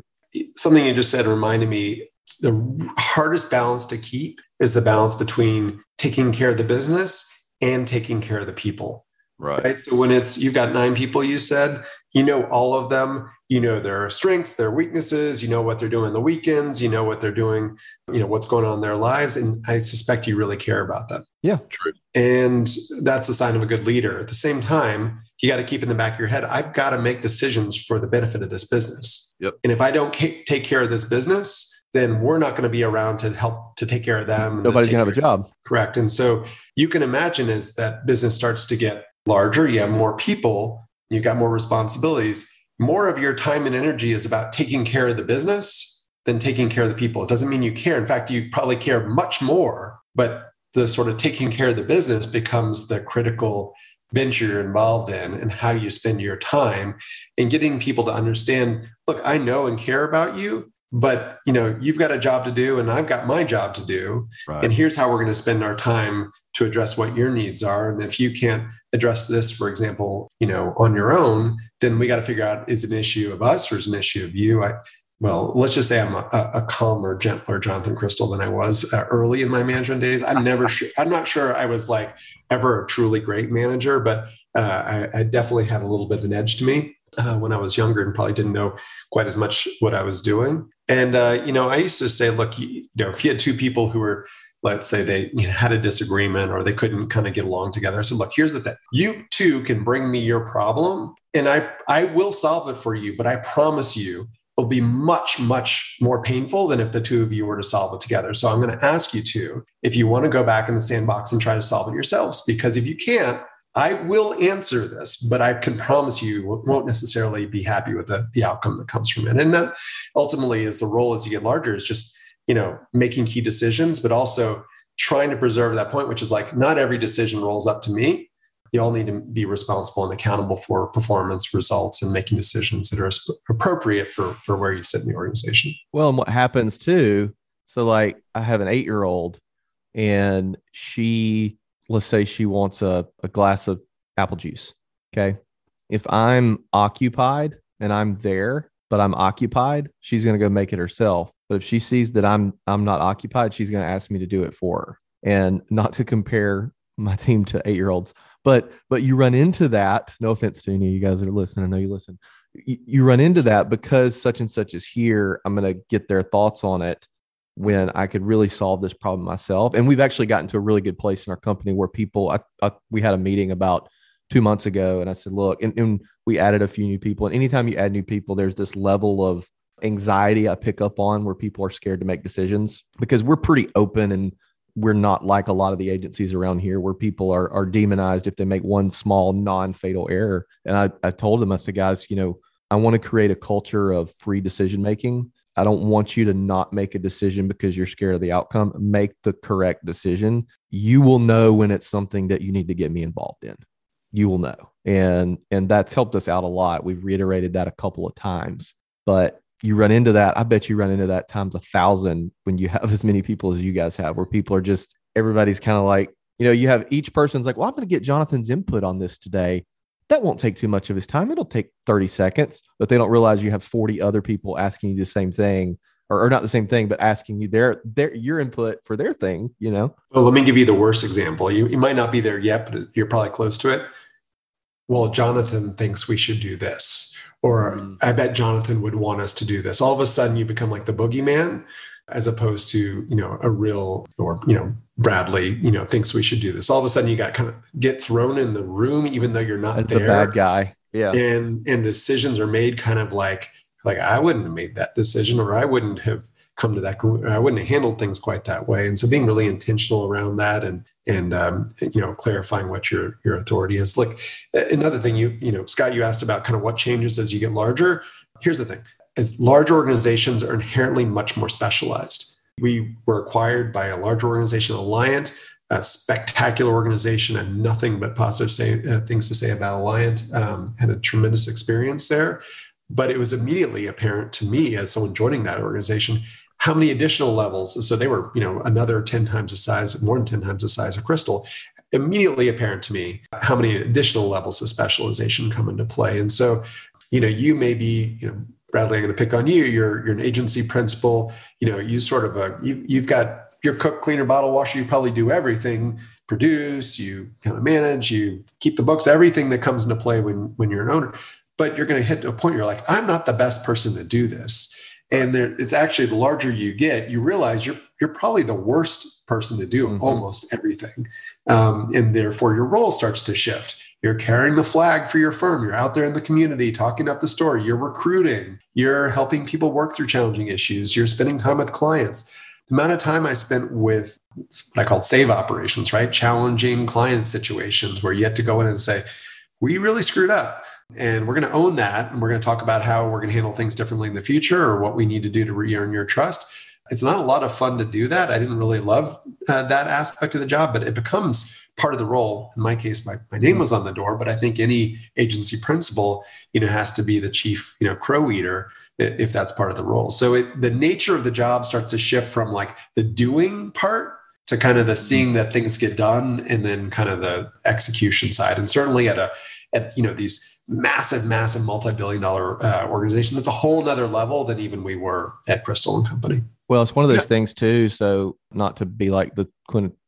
Something you just said reminded me the hardest balance to keep is the balance between taking care of the business and taking care of the people. Right, right? so when it's you've got nine people you said you know all of them you know their strengths their weaknesses you know what they're doing the weekends you know what they're doing you know what's going on in their lives and i suspect you really care about them. Yeah. True. And that's a sign of a good leader. At the same time you got to keep in the back of your head i've got to make decisions for the benefit of this business. Yep. and if i don't take care of this business then we're not going to be around to help to take care of them nobody's going to have a job. Correct. And so you can imagine as that business starts to get larger you have more people you've got more responsibilities more of your time and energy is about taking care of the business than taking care of the people. It doesn't mean you care. In fact, you probably care much more, but the sort of taking care of the business becomes the critical venture you're involved in and how you spend your time and getting people to understand look i know and care about you but you know you've got a job to do and i've got my job to do right. and here's how we're going to spend our time to address what your needs are and if you can't address this for example you know on your own then we got to figure out is it an issue of us or is it an issue of you i well, let's just say I'm a, a calmer, gentler Jonathan Crystal than I was uh, early in my management days. I'm never sure. I'm not sure I was like ever a truly great manager, but uh, I, I, definitely had a little bit of an edge to me uh, when I was younger and probably didn't know quite as much what I was doing. And uh, you know, I used to say, look, you, you, know, if you had two people who were let's say they you know, had a disagreement or they couldn't kind of get along together. I said, look, here's the thing. You two can bring me your problem and I, I will solve it for you, but I promise you it'll be much, much more painful than if the two of you were to solve it together. So I'm going to ask you to, if you want to go back in the sandbox and try to solve it yourselves, because if you can't, I will answer this, but I can promise you won't necessarily be happy with the, the outcome that comes from it. And that ultimately is the role as you get larger is just, you know, making key decisions, but also trying to preserve that point, which is like not every decision rolls up to me. You all need to be responsible and accountable for performance results and making decisions that are appropriate for for where you sit in the organization. Well and what happens too so like i have an eight year old and she let's say she wants a, a glass of apple juice okay? If i'm occupied and i'm there but i'm occupied she's going to go make it herself but if she sees that i'm i'm not occupied she's going to ask me to do it for her. And not to compare my team to eight year olds but but you run into that. No offense to any of you guys that are listening. I know you listen. You, you run into that because such and such is here. I'm going to get their thoughts on it when i could really solve this problem myself. And we've actually gotten to a really good place in our company where people I, I, we had a meeting about two months ago and i said look and, and we added a few new people. And anytime you add new people there's this level of anxiety i pick up on where people are scared to make decisions because we're pretty open and we're not like a lot of the agencies around here where people are are demonized if they make one small non-fatal error. And I, I told them, I said, guys, you know, I want to create a culture of free decision making. I don't want you to not make a decision because you're scared of the outcome. Make the correct decision. You will know when it's something that you need to get me involved in. You will know. And and that's helped us out a lot. We've reiterated that a couple of times. But you run into that. I bet you run into that times a thousand when you have as many people as you guys have, where people are just everybody's kind of like, you know, you have each person's like, well, I'm going to get Jonathan's input on this today. That won't take too much of his time. It'll take 30 seconds, but they don't realize you have 40 other people asking you the same thing, or, or not the same thing, but asking you their their your input for their thing, you know. Well, let me give you the worst example. You, you might not be there yet, but you're probably close to it. Well, Jonathan thinks we should do this or mm. I bet Jonathan would want us to do this. All of a sudden, you become like the boogeyman, as opposed to you know a real or you know Bradley you know thinks we should do this. All of a sudden, you got kind of get thrown in the room, even though you're not That's there. The bad guy, yeah. And and decisions are made kind of like like I wouldn't have made that decision, or I wouldn't have come to that i wouldn't have handled things quite that way and so being really intentional around that and and um, you know clarifying what your your authority is. Look another thing you you know scott you asked about kind of what changes as you get larger. Here's the thing. As large organizations are inherently much more specialized. We were acquired by a large organization alliant a spectacular organization and nothing but positive say, uh, things to say about alliant um, had a tremendous experience there. But it was immediately apparent to me as someone joining that organization how many additional levels? So they were you know another 10 times the size more than 10 times the size of crystal. Immediately apparent to me how many additional levels of specialization come into play. And so you know you may be you know bradley i'm going to pick on you. You're you're an agency principal. You know you sort of a you, you've got your cook cleaner bottle washer. You probably do everything. Produce you kind of manage you keep the books everything that comes into play when when you're an owner. But you're going to hit a point Where you're like i'm not the best person to do this and there, it's actually the larger you get, you realize you're you're probably the worst person to do mm-hmm. almost everything, um, and therefore your role starts to shift. You're carrying the flag for your firm. You're out there in the community talking up the story. You're recruiting. You're helping people work through challenging issues. You're spending time with clients. The amount of time I spent with what I call save operations, right? Challenging client situations where you had to go in and say, we really screwed up And we're going to own that. And we're going to talk about how we're going to handle things differently in the future or what we need to do to re earn your trust. It's not a lot of fun to do that. I didn't really love uh, that aspect of the job, but it becomes part of the role. In my case, my, my name was on the door, but I think any agency principal, you know, has to be the chief, you know, crow eater if that's part of the role. So it, the nature of the job starts to shift from like the doing part to kind of the seeing that things get done and then kind of the execution side. And certainly at a, at, you know, these massive, massive multi-billion dollar uh, organization, it's a whole nother level than even we were at Crystal and Company. Well, it's one of those yeah. things too. So, not to be like the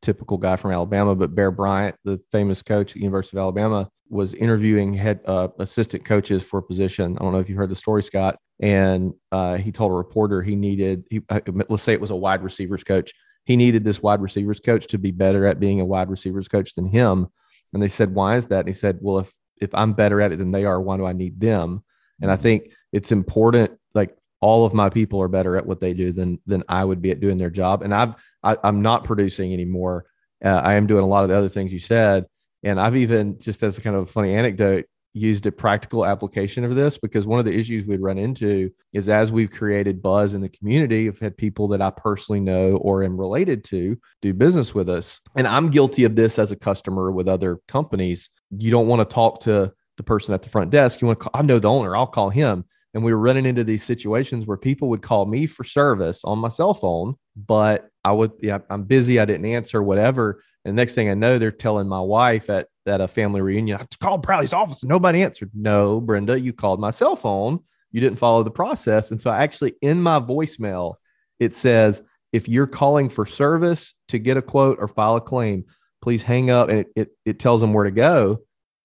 typical guy from Alabama, but Bear Bryant, the famous coach at University of Alabama, was interviewing head uh, assistant coaches for a position. I don't know if you heard the story, Scott. And uh, he told a reporter he needed, he, uh, let's say it was a wide receivers coach. He needed this wide receivers coach to be better at being a wide receivers coach than him. And they said, "Why is that?" And he said, "Well, if if I'm better at it than they are, why do I need them?" And I think it's important. Like all of my people are better at what they do than than I would be at doing their job. And I've I, i am not producing anymore. Uh, I am doing a lot of the other things you said, and I've even just as a kind of funny anecdote used a practical application of this because one of the issues we'd run into is as we've created buzz in the community, I've had people that I personally know or am related to do business with us. And I'm guilty of this as a customer with other companies. You don't want to talk to the person at the front desk. You want to call, I know the owner, I'll call him. And we were running into these situations where people would call me for service on my cell phone, but I would, yeah, I'm busy. I didn't answer, whatever. And next thing I know, they're telling my wife at, at a uh, family reunion, I called Bradley's office. And nobody answered. No, Brenda, you called my cell phone. You didn't follow the process. And so I actually in my voicemail, it says, if you're calling for service to get a quote or file a claim, please hang up. And it, it, it tells them where to go.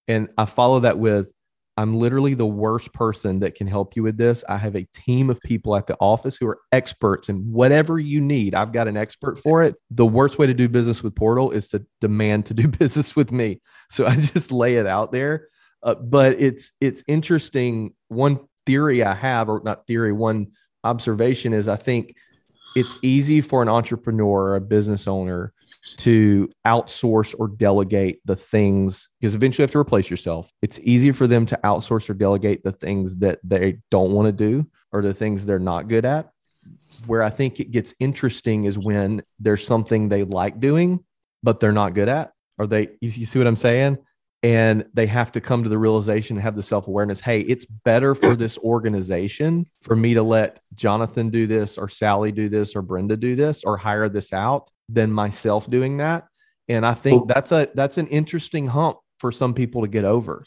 And I follow that with, I'm literally the worst person that can help you with this. I have a team of people at the office who are experts in whatever you need. I've got an expert for it. The worst way to do business with Portal is to demand to do business with me. So I just lay it out there. Uh, but it's it's interesting. One theory I have, or not theory, one observation is I think it's easy for an entrepreneur or a business owner to outsource or delegate the things because eventually you have to replace yourself. It's easy for them to outsource or delegate the things that they don't want to do or the things they're not good at. Where I think it gets interesting is when there's something they like doing, but they're not good at, Are they, you see what I'm saying? And they have to come to the realization and have the self-awareness hey it's better for this organization for me to let jonathan do this or sally do this or brenda do this or hire this out than myself doing that. And i think that's a that's an interesting hump for some people to get over.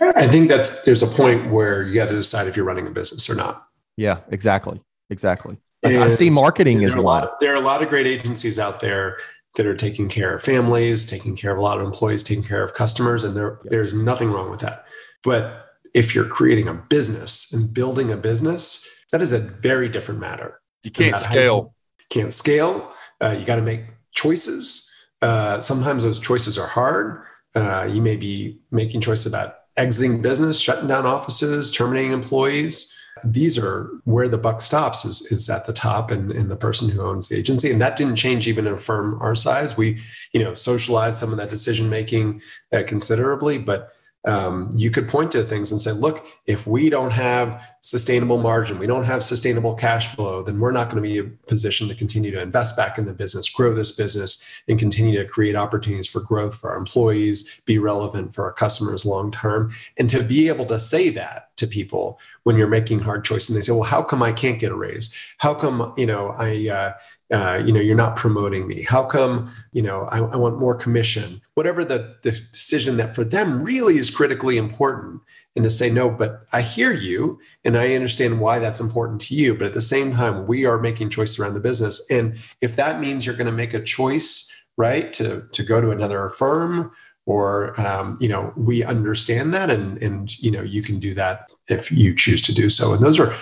I think that's there's a point where you got to decide if you're running a business or not. Yeah exactly exactly. And i see marketing as well there are a lot of great agencies out there that are taking care of families, taking care of a lot of employees, taking care of customers, and there, there's nothing wrong with that. But if you're creating a business and building a business, that is a very different matter. You can't scale. You can't scale. Uh, you got to make choices. Uh, sometimes those choices are hard. Uh, you may be making choices about exiting business, shutting down offices, terminating employees these are where the buck stops is, is at the top and, and the person who owns the agency. And that didn't change even in a firm our size. We, you know, socialized some of that decision making uh, considerably, but um, you could point to things and say, look, if we don't have sustainable margin, we don't have sustainable cash flow, then we're not going to be in a position to continue to invest back in the business, grow this business, and continue to create opportunities for growth for our employees, be relevant for our customers long term. And to be able to say that to people when you're making hard choices, and they say, well, how come I can't get a raise? How come, you know, I, uh, uh, you know you're not promoting me? How come you know i, I want more commission? Whatever the, the decision that for them really is critically important and to say no but i hear you and i understand why that's important to you but at the same time we are making choices around the business and if that means you're going to make a choice right to to go to another firm or um, you know we understand that and and you know you can do that if you choose to do so and those are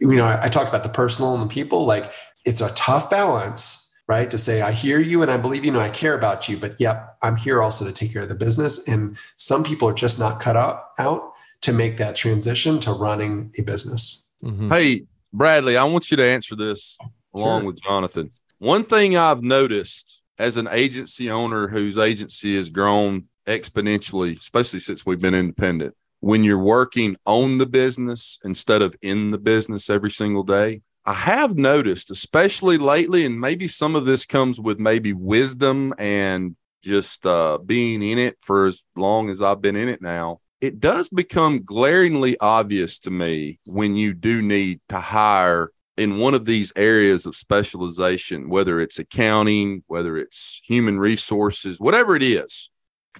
you know I, I talked about the personal and the people like it's a tough balance, right? To say, I hear you and I believe you and I care about you, but yep, I'm here also to take care of the business. And some people are just not cut out, out to make that transition to running a business. Mm-hmm. Hey, Bradley, I want you to answer this along sure. with Jonathan. One thing I've noticed as an agency owner whose agency has grown exponentially, especially since we've been independent, when you're working on the business instead of in the business every single day. I have noticed, especially lately, and maybe some of this comes with maybe wisdom and just uh, being in it for as long as I've been in it now. It does become glaringly obvious to me when you do need to hire in one of these areas of specialization, whether it's accounting, whether it's human resources, whatever it is,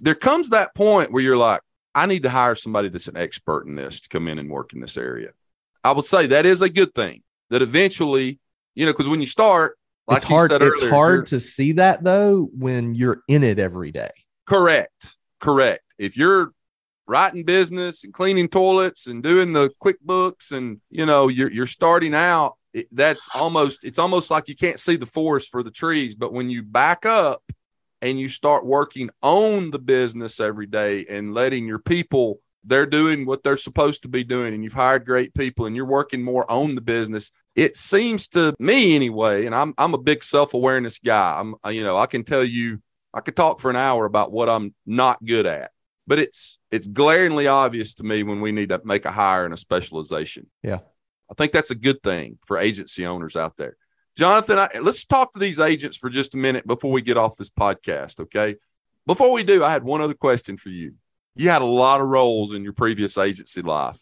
there comes that point where you're like, I need to hire somebody that's an expert in this to come in and work in this area. I would say that is a good thing that eventually, you know, because when you start, like it's hard, it's earlier, hard to see that though when you're in it every day. Correct. Correct. If you're writing business and cleaning toilets and doing the QuickBooks and you know you're you're starting out, it, that's almost it's almost like you can't see the forest for the trees. But when you back up and you start working on the business every day and letting your people they're doing what they're supposed to be doing and you've hired great people and you're working more on the business it seems to me anyway and i'm i'm a big self-awareness guy i'm you know i can tell you i could talk for an hour about what i'm not good at but it's it's glaringly obvious to me when we need to make a hire and a specialization yeah i think that's a good thing for agency owners out there jonathan I, let's talk to these agents for just a minute before we get off this podcast okay before we do i had one other question for you you had a lot of roles in your previous agency life.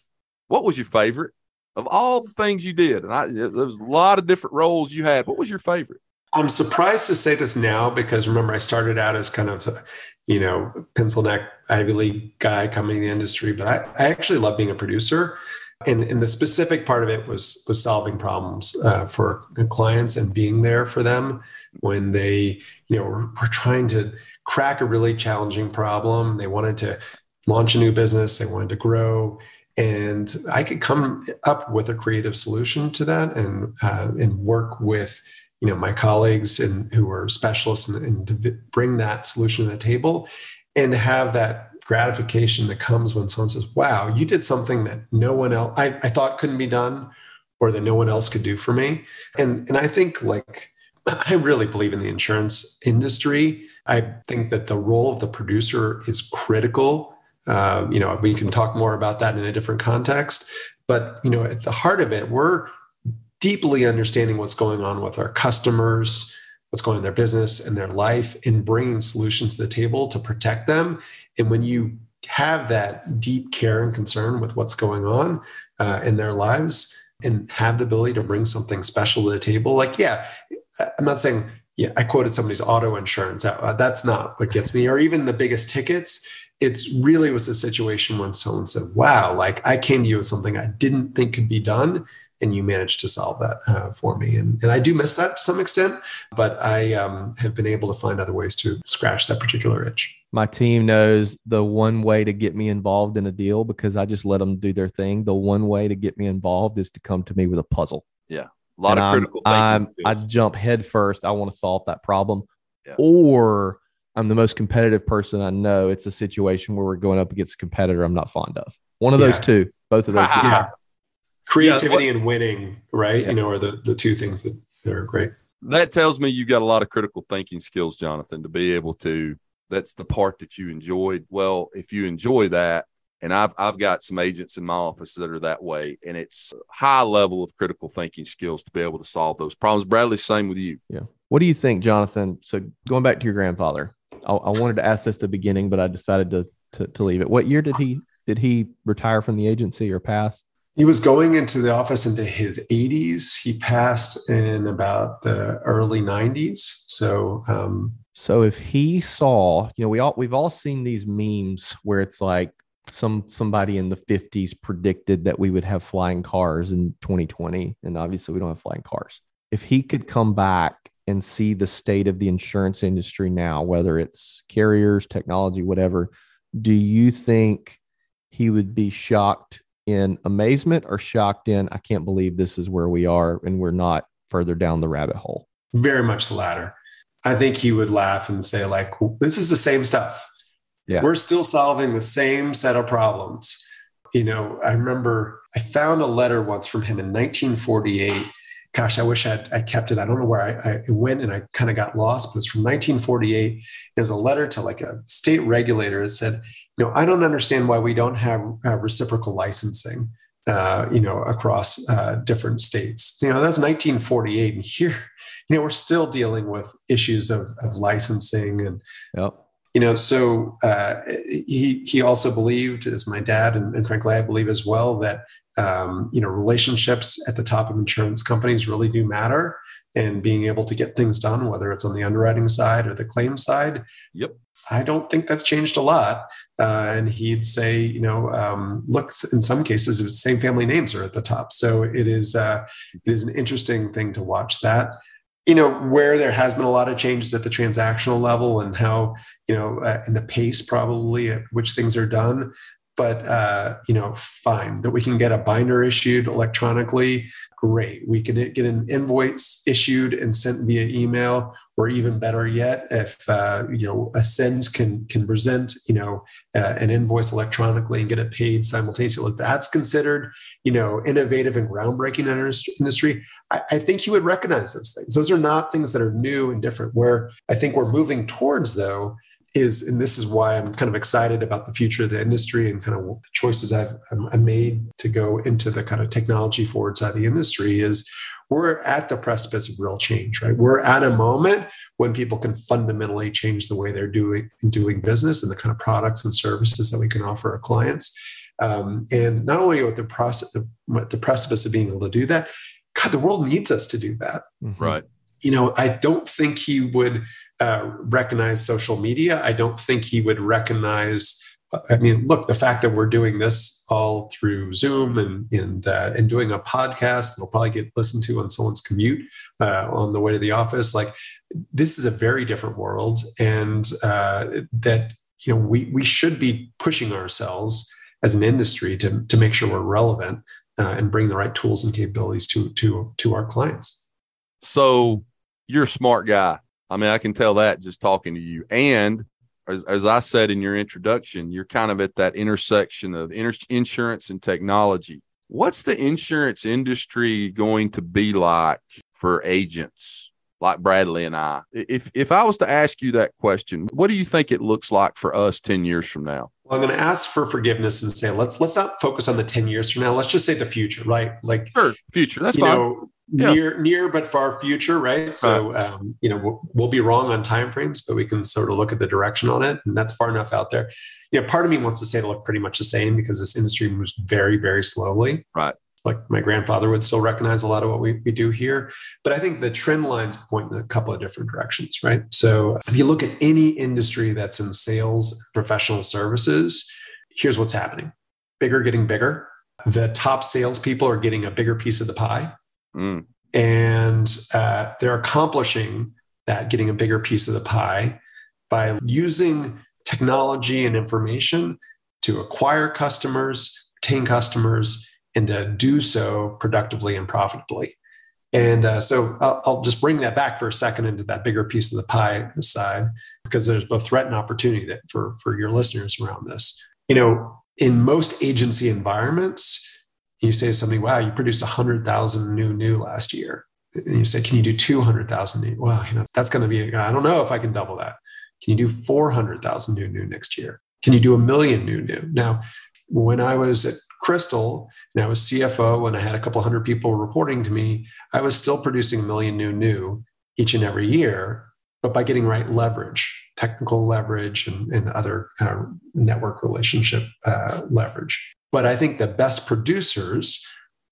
What was your favorite of all the things you did? And I, there was a lot of different roles you had. What was your favorite? I'm surprised to say this now because remember I started out as kind of, you know, pencil neck Ivy League guy coming in the industry, but I, I actually love being a producer. And, and the specific part of it was was solving problems uh, for clients and being there for them when they, you know, were, were trying to crack a really challenging problem. They wanted to launch a new business, they wanted to grow. And I could come up with a creative solution to that and, uh, and work with you know my colleagues and who are specialists and, and bring that solution to the table and have that gratification that comes when someone says wow you did something that no one else I, I thought couldn't be done or that no one else could do for me and and i think like i really believe in the insurance industry i think that the role of the producer is critical um, you know, we can talk more about that in a different context. But you know, at the heart of it, we're deeply understanding what's going on with our customers, what's going on in their business and their life, and bringing solutions to the table to protect them. And when you have that deep care and concern with what's going on uh, in their lives, and have the ability to bring something special to the table, like yeah, I'm not saying yeah, I quoted somebody's auto insurance. Uh, that's not what gets me, or even the biggest tickets it's really was a situation when someone said, wow, like I came to you with something I didn't think could be done. And you managed to solve that uh, for me. And, and I do miss that to some extent, but I um, have been able to find other ways to scratch that particular itch. My team knows the one way to get me involved in a deal because I just let them do their thing. The one way to get me involved is to come to me with a puzzle. Yeah. A lot and of I'm, critical I'm, I jump head first. I want to solve that problem. Yeah. Or I'm the most competitive person I know. It's a situation where we're going up against a competitor I'm not fond of. One of yeah. those two, both of those. yeah. Creativity yeah, and winning, right? Yeah. You know, are the, the two things that, that are great. That tells me you've got a lot of critical thinking skills, Jonathan, to be able to. That's the part that you enjoyed. Well, if you enjoy that, and I've I've got some agents in my office that are that way, and it's high level of critical thinking skills to be able to solve those problems. Bradley, same with you. Yeah. What do you think, Jonathan? So going back to your grandfather, I, I, wanted to ask this at the beginning, but I decided to, to to leave it. What year did he did he retire from the agency or pass? He was going into the office into his 80s. He passed in about the early 90s. So, um, so if he saw, you know, we all we've all seen these memes where it's like some somebody in the 50s predicted that we would have flying cars in 2020, and obviously we don't have flying cars. If he could come back and see the state of the insurance industry now, whether it's carriers, technology, whatever, do you think he would be shocked in amazement or shocked in, I can't believe this is where we are and we're not further down the rabbit hole? Very much the latter. I think he would laugh and say, like, this is the same stuff. Yeah. We're still solving the same set of problems. You know, I remember I found a letter once from him in 1948 gosh, I wish I'd, I kept it. I don't know where I, I went and I kind of got lost, but it's from 1948. It was a letter to like a state regulator. It said, you know, I don't understand why we don't have uh, reciprocal licensing, uh, you know, across uh, different states. You know, that's 1948. And here, you know, we're still dealing with issues of, of licensing and, yep. you know, so uh, he, he also believed, as my dad, and, and frankly, I believe as well, that um, you know relationships at the top of insurance companies really do matter and being able to get things done whether it's on the underwriting side or the claim side yep. I don't think that's changed a lot. Uh, and he'd say you know um, looks in some cases the same family names are at the top. So it is uh, it is an interesting thing to watch that. You know where there has been a lot of changes at the transactional level and how you know uh, and the pace probably at which things are done but uh, you know, fine that we can get a binder issued electronically. Great, we can get an invoice issued and sent via email, or even better yet, if uh, you know Ascend can can present you know uh, an invoice electronically and get it paid simultaneously. That's considered you know innovative and groundbreaking in our industry. I, I think you would recognize those things. Those are not things that are new and different. Where I think we're moving towards though is, and this is why I'm kind of excited about the future of the industry and kind of the choices I've, I've made to go into the kind of technology forward side of the industry is we're at the precipice of real change, right? We're at a moment when people can fundamentally change the way they're doing doing business and the kind of products and services that we can offer our clients. Um, and not only with the process, the precipice of being able to do that, God, the world needs us to do that. Mm-hmm. Right. You know, I don't think he would uh, recognize social media. I don't think he would recognize. I mean, look, the fact that we're doing this all through Zoom and and uh, and doing a podcast that'll probably get listened to on someone's commute uh, on the way to the office. Like, this is a very different world, and uh, that you know we we should be pushing ourselves as an industry to to make sure we're relevant uh, and bring the right tools and capabilities to to to our clients. So you're a smart guy I mean, I can tell that just talking to you. And as, as I said in your introduction, you're kind of at that intersection of insurance and technology. What's the insurance industry going to be like for agents like Bradley and I? If if I was to ask you that question, what do you think it looks like for us 10 years from now? Well, I'm going to ask for forgiveness and say let's let's not focus on the 10 years from now. Let's just say the future, right? Like sure, future. That's fine. Know, yeah. near near but far future right? So um, you know we'll, we'll, be wrong on timeframes but we can sort of look at the direction on it and that's far enough out there. You know part of me wants to say to look pretty much the same because this industry moves very very slowly. Right. Like my grandfather would still recognize a lot of what we, we do here but i think the trend lines point in a couple of different directions right? So if you look at any industry that's in sales professional services here's what's happening. Bigger getting bigger. The top salespeople are getting a bigger piece of the pie Mm. And uh, they're accomplishing that, getting a bigger piece of the pie by using technology and information to acquire customers, retain customers, and to do so productively and profitably. And uh, so I'll, I'll, just bring that back for a second into that bigger piece of the pie side, because there's both threat and opportunity that for, for your listeners around this. You know, in most agency environments, you say to somebody, wow, you produced 100,000 new new last year. And you say, can you do 200,000 new? Well, you know, that's going to be, I don't know if I can double that. Can you do 400,000 new new next year? Can you do a million new new? Now, when I was at Crystal and I was CFO and I had a couple hundred people reporting to me, I was still producing a million new new each and every year, but by getting right leverage, technical leverage, and, and other kind of network relationship uh, leverage. But I think the best producers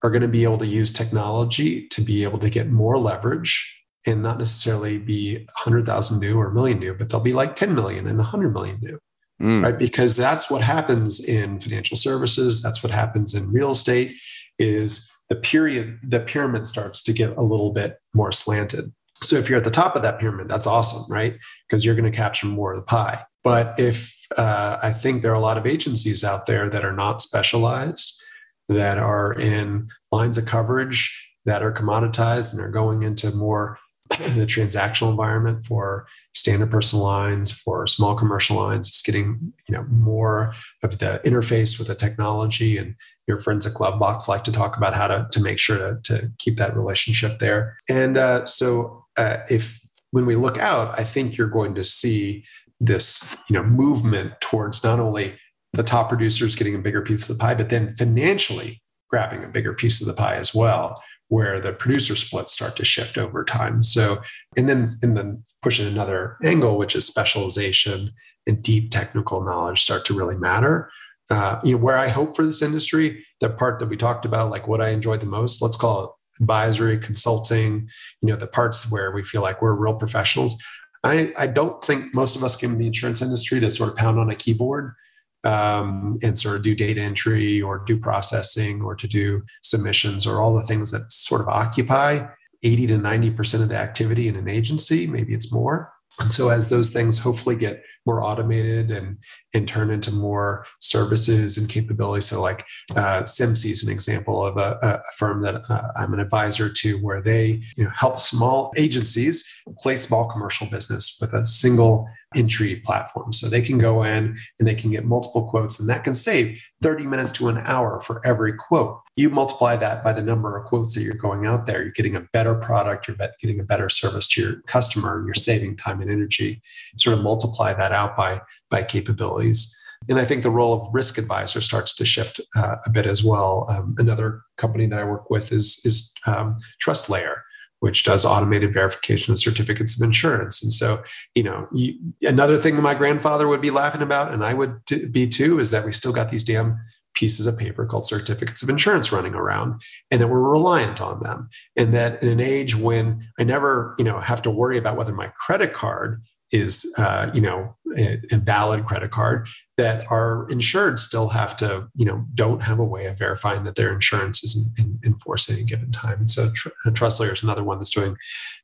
are going to be able to use technology to be able to get more leverage and not necessarily be 100,000 new or a million new, but they'll be like 10 million and 100 million new. Mm. Right. Because that's what happens in financial services. That's what happens in real estate is the period, the pyramid starts to get a little bit more slanted. So if you're at the top of that pyramid, that's awesome, right? Because you're going to capture more of the pie. But if uh, I think there are a lot of agencies out there that are not specialized, that are in lines of coverage that are commoditized and are going into more the transactional environment for standard personal lines, for small commercial lines. It's getting you know more of the interface with the technology and your forensic glove box like to talk about how to, to make sure to, to keep that relationship there. And uh, so uh, if when we look out, I think you're going to see this you know movement towards not only the top producers getting a bigger piece of the pie, but then financially grabbing a bigger piece of the pie as well, where the producer splits start to shift over time. So, and then and then pushing another angle, which is specialization and deep technical knowledge, start to really matter. Uh, you know, where I hope for this industry, the part that we talked about, like what I enjoyed the most, let's call it advisory, consulting, you know, the parts where we feel like we're real professionals. I, I don't think most of us came in the insurance industry to sort of pound on a keyboard um, and sort of do data entry or do processing or to do submissions or all the things that sort of occupy 80 to 90% of the activity in an agency. Maybe it's more. And so as those things hopefully get more automated and and turn into more services and capabilities. So like uh, is an example of a, a firm that uh, I'm an advisor to, where they you know help small agencies play small commercial business with a single entry platform. So they can go in and they can get multiple quotes, and that can save 30 minutes to an hour for every quote. You multiply that by the number of quotes that you're going out there, you're getting a better product, you're getting a better service to your customer, and you're saving time and energy. Sort of multiply that out by, by capabilities. And I think the role of risk advisor starts to shift uh, a bit as well. Um, another company that I work with is, is um, TrustLayer which does automated verification of certificates of insurance. And so, you know, you, another thing that my grandfather would be laughing about, and I would t- be too, is that we still got these damn pieces of paper called certificates of insurance running around and that we're reliant on them and that in an age when i never you know have to worry about whether my credit card is uh, you know a, a, valid credit card that our insured still have to you know don't have a way of verifying that their insurance is in, in, force at any given time. And so tr- TrustLayer is another one that's doing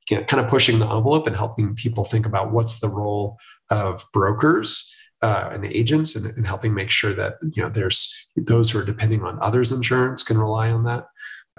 you know, kind of pushing the envelope and helping people think about what's the role of brokers uh, and agents and, and helping make sure that you know there's those who are depending on others insurance can rely on that.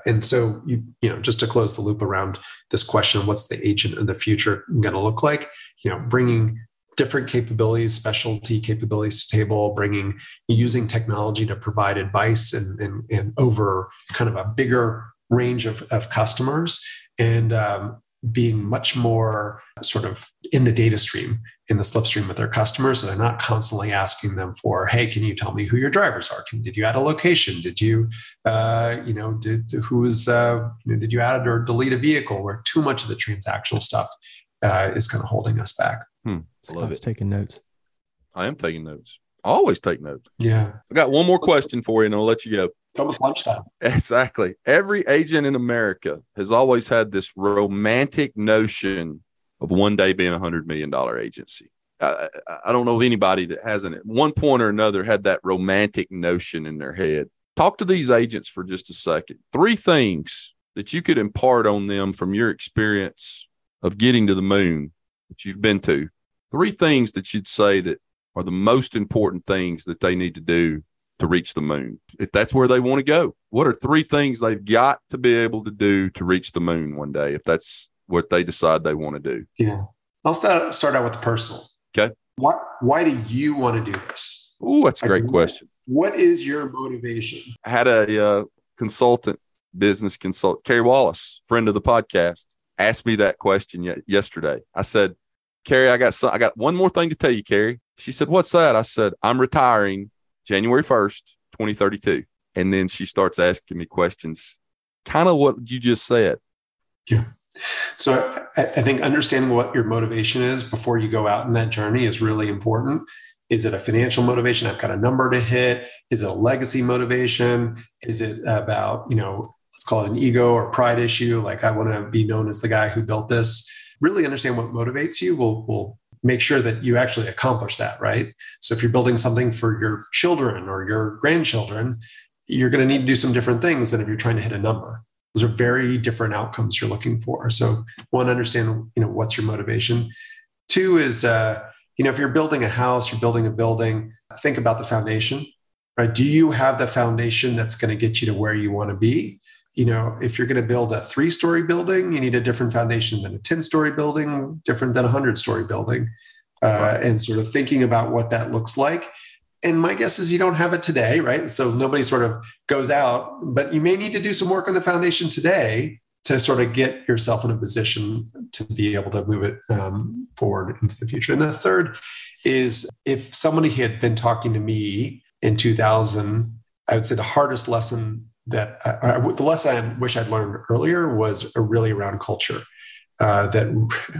And so you you know just to close the loop around this question what's the agent in the future going to look like you know bringing different capabilities specialty capabilities to table bringing using technology to provide advice and and, and over kind of a bigger range of, of customers and um, being much more sort of in the data stream in the slipstream with their customers. So they're not constantly asking them for hey can you tell me who your drivers are? Can, did you add a location? Did you uh, you know did who is uh, you know, did you add or delete a vehicle? Where too much of the transactional stuff uh, is kind of holding us back. Hmm. Love it taking notes i am taking notes I always take notes yeah i got one more question for you and i'll let you go it's almost lunchtime. Exactly. Every agent in America has always had this romantic notion of one day being a hundred million dollar agency. I, I don't know of anybody that hasn't at one point or another had that romantic notion in their head. Talk to these agents for just a second. Three things that you could impart on them from your experience of getting to the moon that you've been to. Three things that you'd say that are the most important things that they need to do to reach the moon. If that's where they want to go what are three things they've got to be able to do to reach the moon one day if that's what they decide they want to do? Yeah. I'll start, start out with the personal. Okay. Why, why do you want to do this? Oh that's a great question. What is your motivation? I had a uh, consultant business consult carrie wallace friend of the podcast asked me that question yesterday. I said carrie i got some, i got one more thing to tell you carrie she said what's that i said i'm retiring January 1st, 2032. And then she starts asking me questions, kind of what you just said. Yeah. So I, I, think understanding what your motivation is before you go out in that journey is really important. Is it a financial motivation? I've got a number to hit. Is it a legacy motivation? Is it about, you know, let's call it an ego or pride issue? Like I want to be known as the guy who built this. Really understand what motivates you will will make sure that you actually accomplish that, right? So if you're building something for your children or your grandchildren, you're going to need to do some different things than if you're trying to hit a number. Those are very different outcomes you're looking for. So one, understand, you know, what's your motivation. Two is, uh, you know, if you're building a house, you're building a building, think about the foundation, right? Do you have the foundation that's going to get you to where you want to be? You know, if you're going to build a three story building, you need a different foundation than a 10 story building, different than a 100 story building. Uh, and sort of thinking about what that looks like. and my guess is you don't have it today, right? So nobody sort of goes out, but you may need to do some work on the foundation today to sort of get yourself in a position to be able to move it um, forward into the future. And the third is if somebody had been talking to me in 2000, I would say the hardest lesson that I, I, the lesson I wish I'd learned earlier was really around culture. Uh, that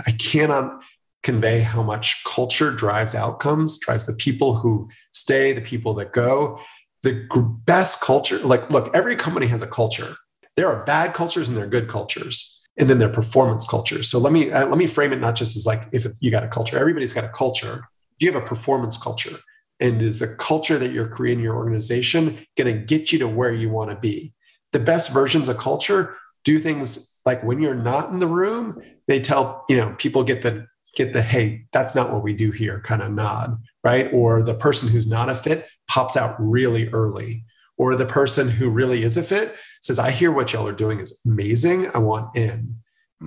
I cannot convey how much culture drives outcomes, drives the people who stay, the people that go. The best culture, like, look, every company has a culture. There are bad cultures and there are good cultures, and then there are performance cultures. So let me uh, let me frame it not just as like if you got a culture. Everybody's got a culture. Do you have a performance culture? And is the culture that you're creating your organization going to get you to where you want to be? The best versions of culture do things like when you're not in the room, they tell, you know, people get the get the hey, that's not what we do here kind of nod, right? Or the person who's not a fit pops out really early. Or the person who really is a fit says, I hear what y'all are doing is amazing. I want in.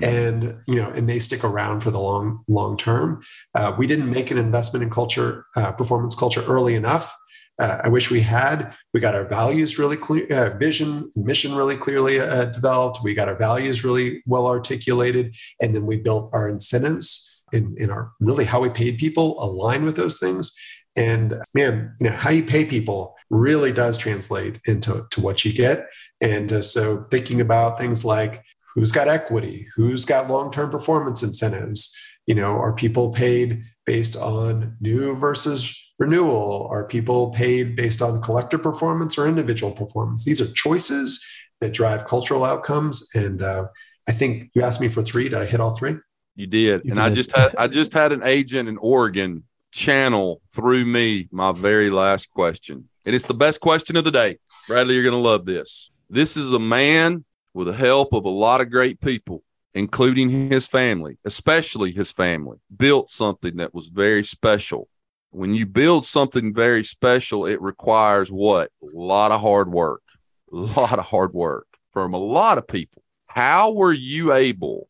And you know, and they stick around for the long, long term. Uh, we didn't make an investment in culture, uh, performance culture early enough. Uh, I wish we had. We got our values really clear, uh, vision, mission really clearly uh, developed. We got our values really well articulated, and then we built our incentives in, in our really how we paid people align with those things. And man, you know, how you pay people really does translate into to what you get. And uh, so thinking about things like who's got equity, who's got long-term performance incentives, you know, are people paid based on new versus renewal? Are people paid based on collective performance or individual performance? These are choices that drive cultural outcomes. And uh, I think you asked me for three. Did I hit all three? You did. You and did. I just had I just had an agent in Oregon channel through me my very last question. And it's the best question of the day. Bradley, you're going to love this. This is a man with the help of a lot of great people, including his family, especially his family, built something that was very special. When you build something very special, it requires what? A lot of hard work, a lot of hard work from a lot of people. How were you able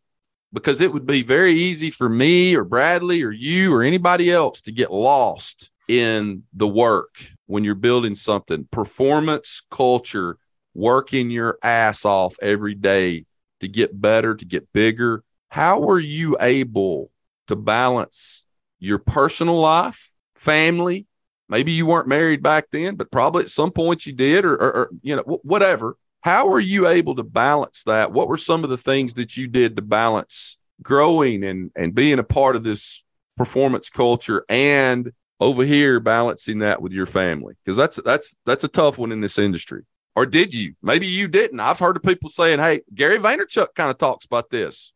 because it would be very easy for me or Bradley or you or anybody else to get lost in the work when you're building something. Performance culture, working your ass off every day to get better, to get bigger. How were you able to balance your personal life, family? Maybe you weren't married back then, but probably at some point you did, or, or, or you know, whatever how are you able to balance that? What were some of the things that you did to balance growing and, and being a part of this performance culture and over here balancing that with your family? Because that's that's that's a tough one in this industry. Or did you? Maybe you didn't. I've heard of people saying, hey, Gary Vaynerchuk kind of talks about this.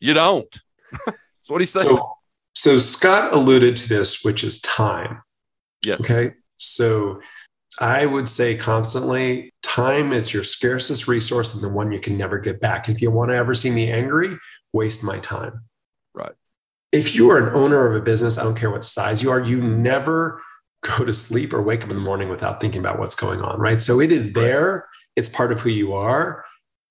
You don't. that's what he says. So, so Scott alluded to this, which is time. Yes. Okay. So I would say constantly time is your scarcest resource and the one you can never get back. If you want to ever see me angry, waste my time. Right. If you are an owner of a business, I don't care what size you are, you never go to sleep or wake up in the morning without thinking about what's going on. Right. So it is there, it's part of who you are,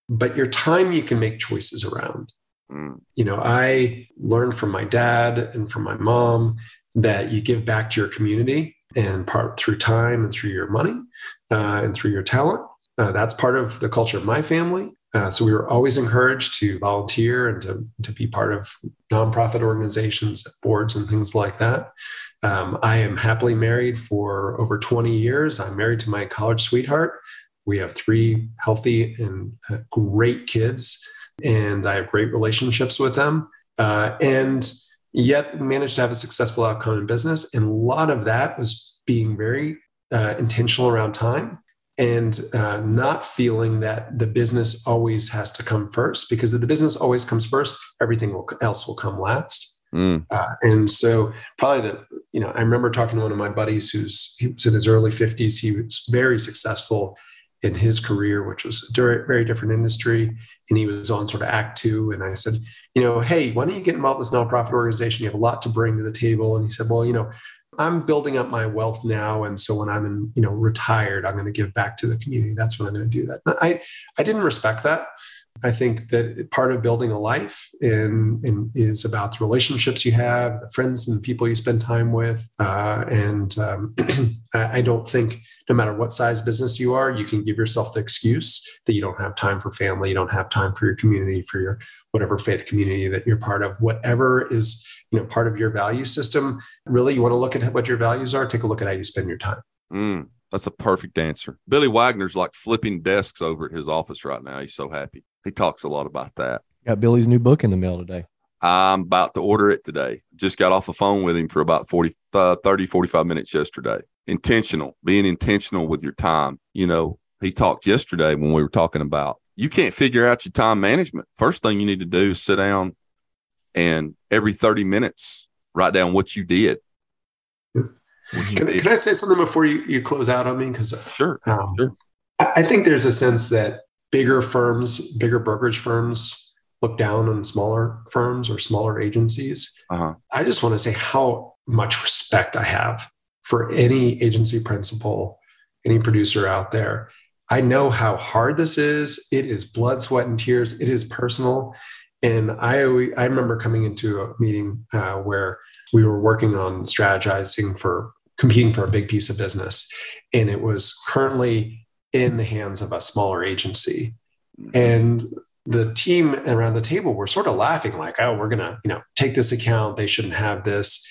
but your time you can make choices around. Mm. You know, I learned from my dad and from my mom that you give back to your community and part through time and through your money uh, and through your talent. Uh, that's part of the culture of my family. Uh, so we were always encouraged to volunteer and to, to be part of nonprofit organizations, boards, and things like that. Um, I am happily married for over 20 years. I'm married to my college sweetheart. We have three healthy and uh, great kids, and I have great relationships with them. Uh, and yet managed to have a successful outcome in business. And a lot of that was being very uh, intentional around time and uh, not feeling that the business always has to come first because if the business always comes first, everything will, else will come last. Mm. Uh, and so probably the, you know, I remember talking to one of my buddies who's, he was in his early 50s. He was very successful in his career, which was a very different industry. And he was on sort of act two. And I said, you know, hey, why don't you get involved with this nonprofit organization? You have a lot to bring to the table. And he said, well, you know, I'm building up my wealth now. And so when I'm in, you know, retired, I'm going to give back to the community. That's what I'm going to do that. I, I didn't respect that. I think that part of building a life in, in is about the relationships you have, the friends and the people you spend time with. Uh, and um, I don't think no matter what size business you are, you can give yourself the excuse that you don't have time for family, you don't have time for your community, for your whatever faith community that you're part of, whatever is you know part of your value system. Really, you want to look at what your values are. Take a look at how you spend your time. Mm. That's a perfect answer. Billy Wagner's like flipping desks over at his office right now. He's so happy. He talks a lot about that. Got Billy's new book in the mail today. I'm about to order it today. Just got off the phone with him for about 40, uh, 30, 45 minutes yesterday. Intentional, being intentional with your time. You know, he talked yesterday when we were talking about you can't figure out your time management. First thing you need to do is sit down and every 30 minutes write down what you did can, can, I say something before you, you close out on me? Because sure, um, sure. I think there's a sense that bigger firms, bigger brokerage firms, look down on smaller firms or smaller agencies. Uh-huh. I just want to say how much respect I have for any agency principal, any producer out there. I know how hard this is. It is blood, sweat, and tears. It is personal. And I, I remember coming into a meeting uh, where we were working on strategizing for competing for a big piece of business. And it was currently in the hands of a smaller agency. And the team around the table were sort of laughing, like, oh, we're going to, you know, take this account. They shouldn't have this.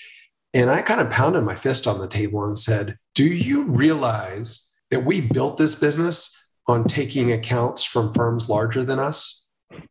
And I kind of pounded my fist on the table and said, do you realize that we built this business on taking accounts from firms larger than us? and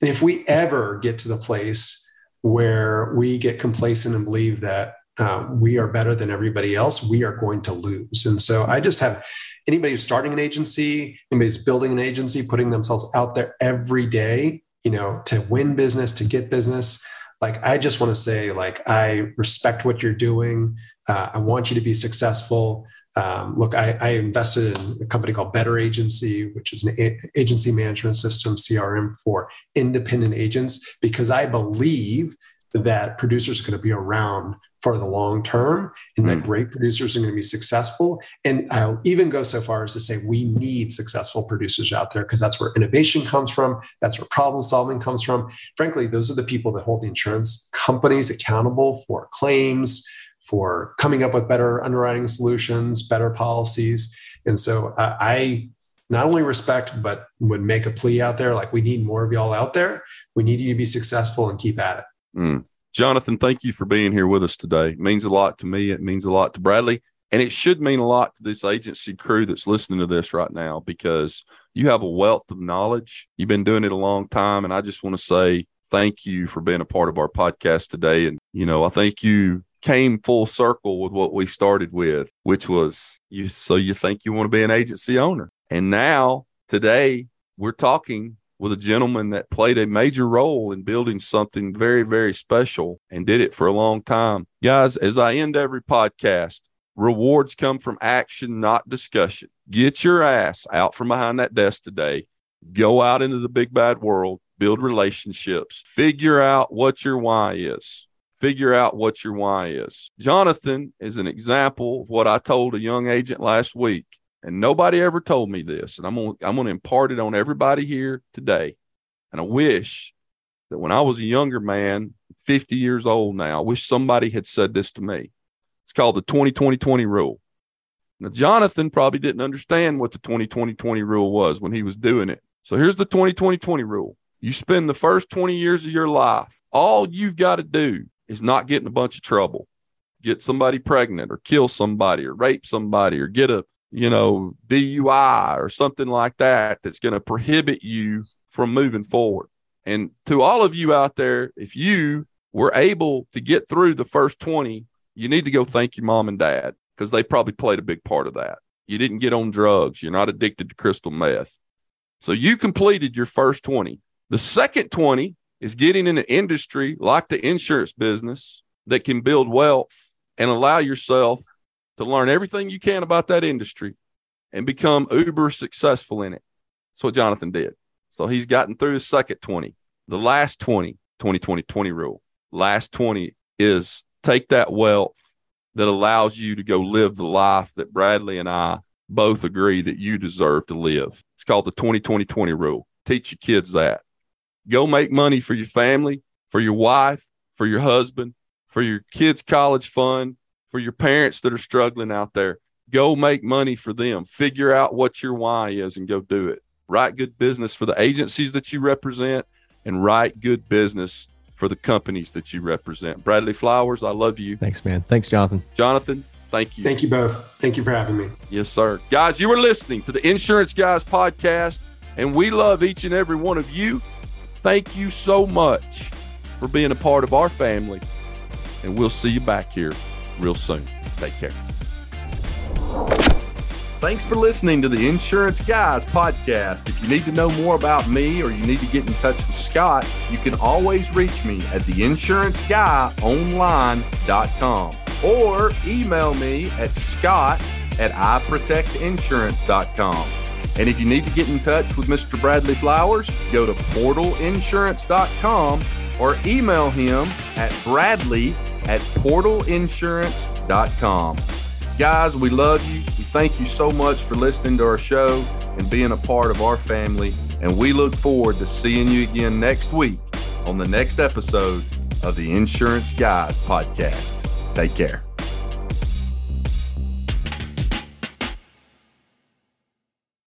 if we ever get to the place where we get complacent and believe that uh, we are better than everybody else, we are going to lose. And so I just have anybody who's starting an agency, anybody's building an agency, putting themselves out there every day, you know, to win business, to get business. Like, I just want to say, like, I respect what you're doing. Uh, I want you to be successful. Um, look, I, I, invested in a company called Better Agency, which is an a- agency management system, CRM for independent agents, because I believe that producers are going to be around for the long term and that hmm. great producers are going to be successful. And I'll even go so far as to say we need successful producers out there because that's where innovation comes from. That's where problem solving comes from. Frankly, those are the people that hold the insurance companies accountable for claims, for coming up with better underwriting solutions, better policies. And so uh, I not only respect, but would make a plea out there like we need more of y'all out there. We need you to be successful and keep at it. Mm. Jonathan, thank you for being here with us today. It means a lot to me. It means a lot to Bradley. And it should mean a lot to this agency crew that's listening to this right now because you have a wealth of knowledge. You've been doing it a long time. And I just want to say thank you for being a part of our podcast today. And, you know, I think you came full circle with what we started with, which was you. So you think you want to be an agency owner. And now today we're talking with a gentleman that played a major role in building something very, very special and did it for a long time. Guys, as I end every podcast, rewards come from action, not discussion. Get your ass out from behind that desk today. Go out into the big bad world, build relationships, figure out what your why is. Figure out what your why is. Jonathan is an example of what I told a young agent last week. And nobody ever told me this. And I'm gonna I'm to impart it on everybody here today. And I wish that when I was a younger man, 50 years old now, I wish somebody had said this to me. It's called the 20 20 20 rule. Now, Jonathan probably didn't understand what the 20 20 20 rule was when he was doing it. So here's the 20 20 20 rule. You spend the first 20 years of your life, all you've got to do is not get in a bunch of trouble, get somebody pregnant or kill somebody or rape somebody or get a you know, DUI or something like that that's going to prohibit you from moving forward. And to all of you out there, if you were able to get through the first 20, you need to go thank your mom and dad because they probably played a big part of that. You didn't get on drugs, you're not addicted to crystal meth. So you completed your first 20. The second 20 is getting in an industry like the insurance business that can build wealth and allow yourself to learn everything you can about that industry and become uber successful in it. That's what Jonathan did. So he's gotten through the second 20. The last 20, 20, 20, 20 rule, last 20 is take that wealth that allows you to go live the life that Bradley and I both agree that you deserve to live. It's called the 20 20 20 rule. teach your kids that. Go make money for your family, for your wife, for your husband, for your kids' college fund, for your parents that are struggling out there. Go make money for them. Figure out what your why is and go do it. Write good business for the agencies that you represent and write good business for the companies that you represent. Bradley Flowers, I love you. Thanks, man. Thanks, Jonathan. Jonathan, thank you. Thank you both. Thank you for having me. Yes, sir. Guys, you were listening to the Insurance Guys podcast, and we love each and every one of you. Thank you so much for being a part of our family, and we'll see you back here real soon. Take care. Thanks for listening to the Insurance Guys podcast. If you need to know more about me or you need to get in touch with Scott, you can always reach me at theinsuranceguyonline.com or email me at scott at iprotectinsurance.com. And if you need to get in touch with Mr. Bradley Flowers, go to portalinsurance.com or email him at bradley at portalinsurance.com. Guys, we love you. We thank you so much for listening to our show and being a part of our family. And we look forward to seeing you again next week on the next episode of the Insurance Guys podcast. Take care.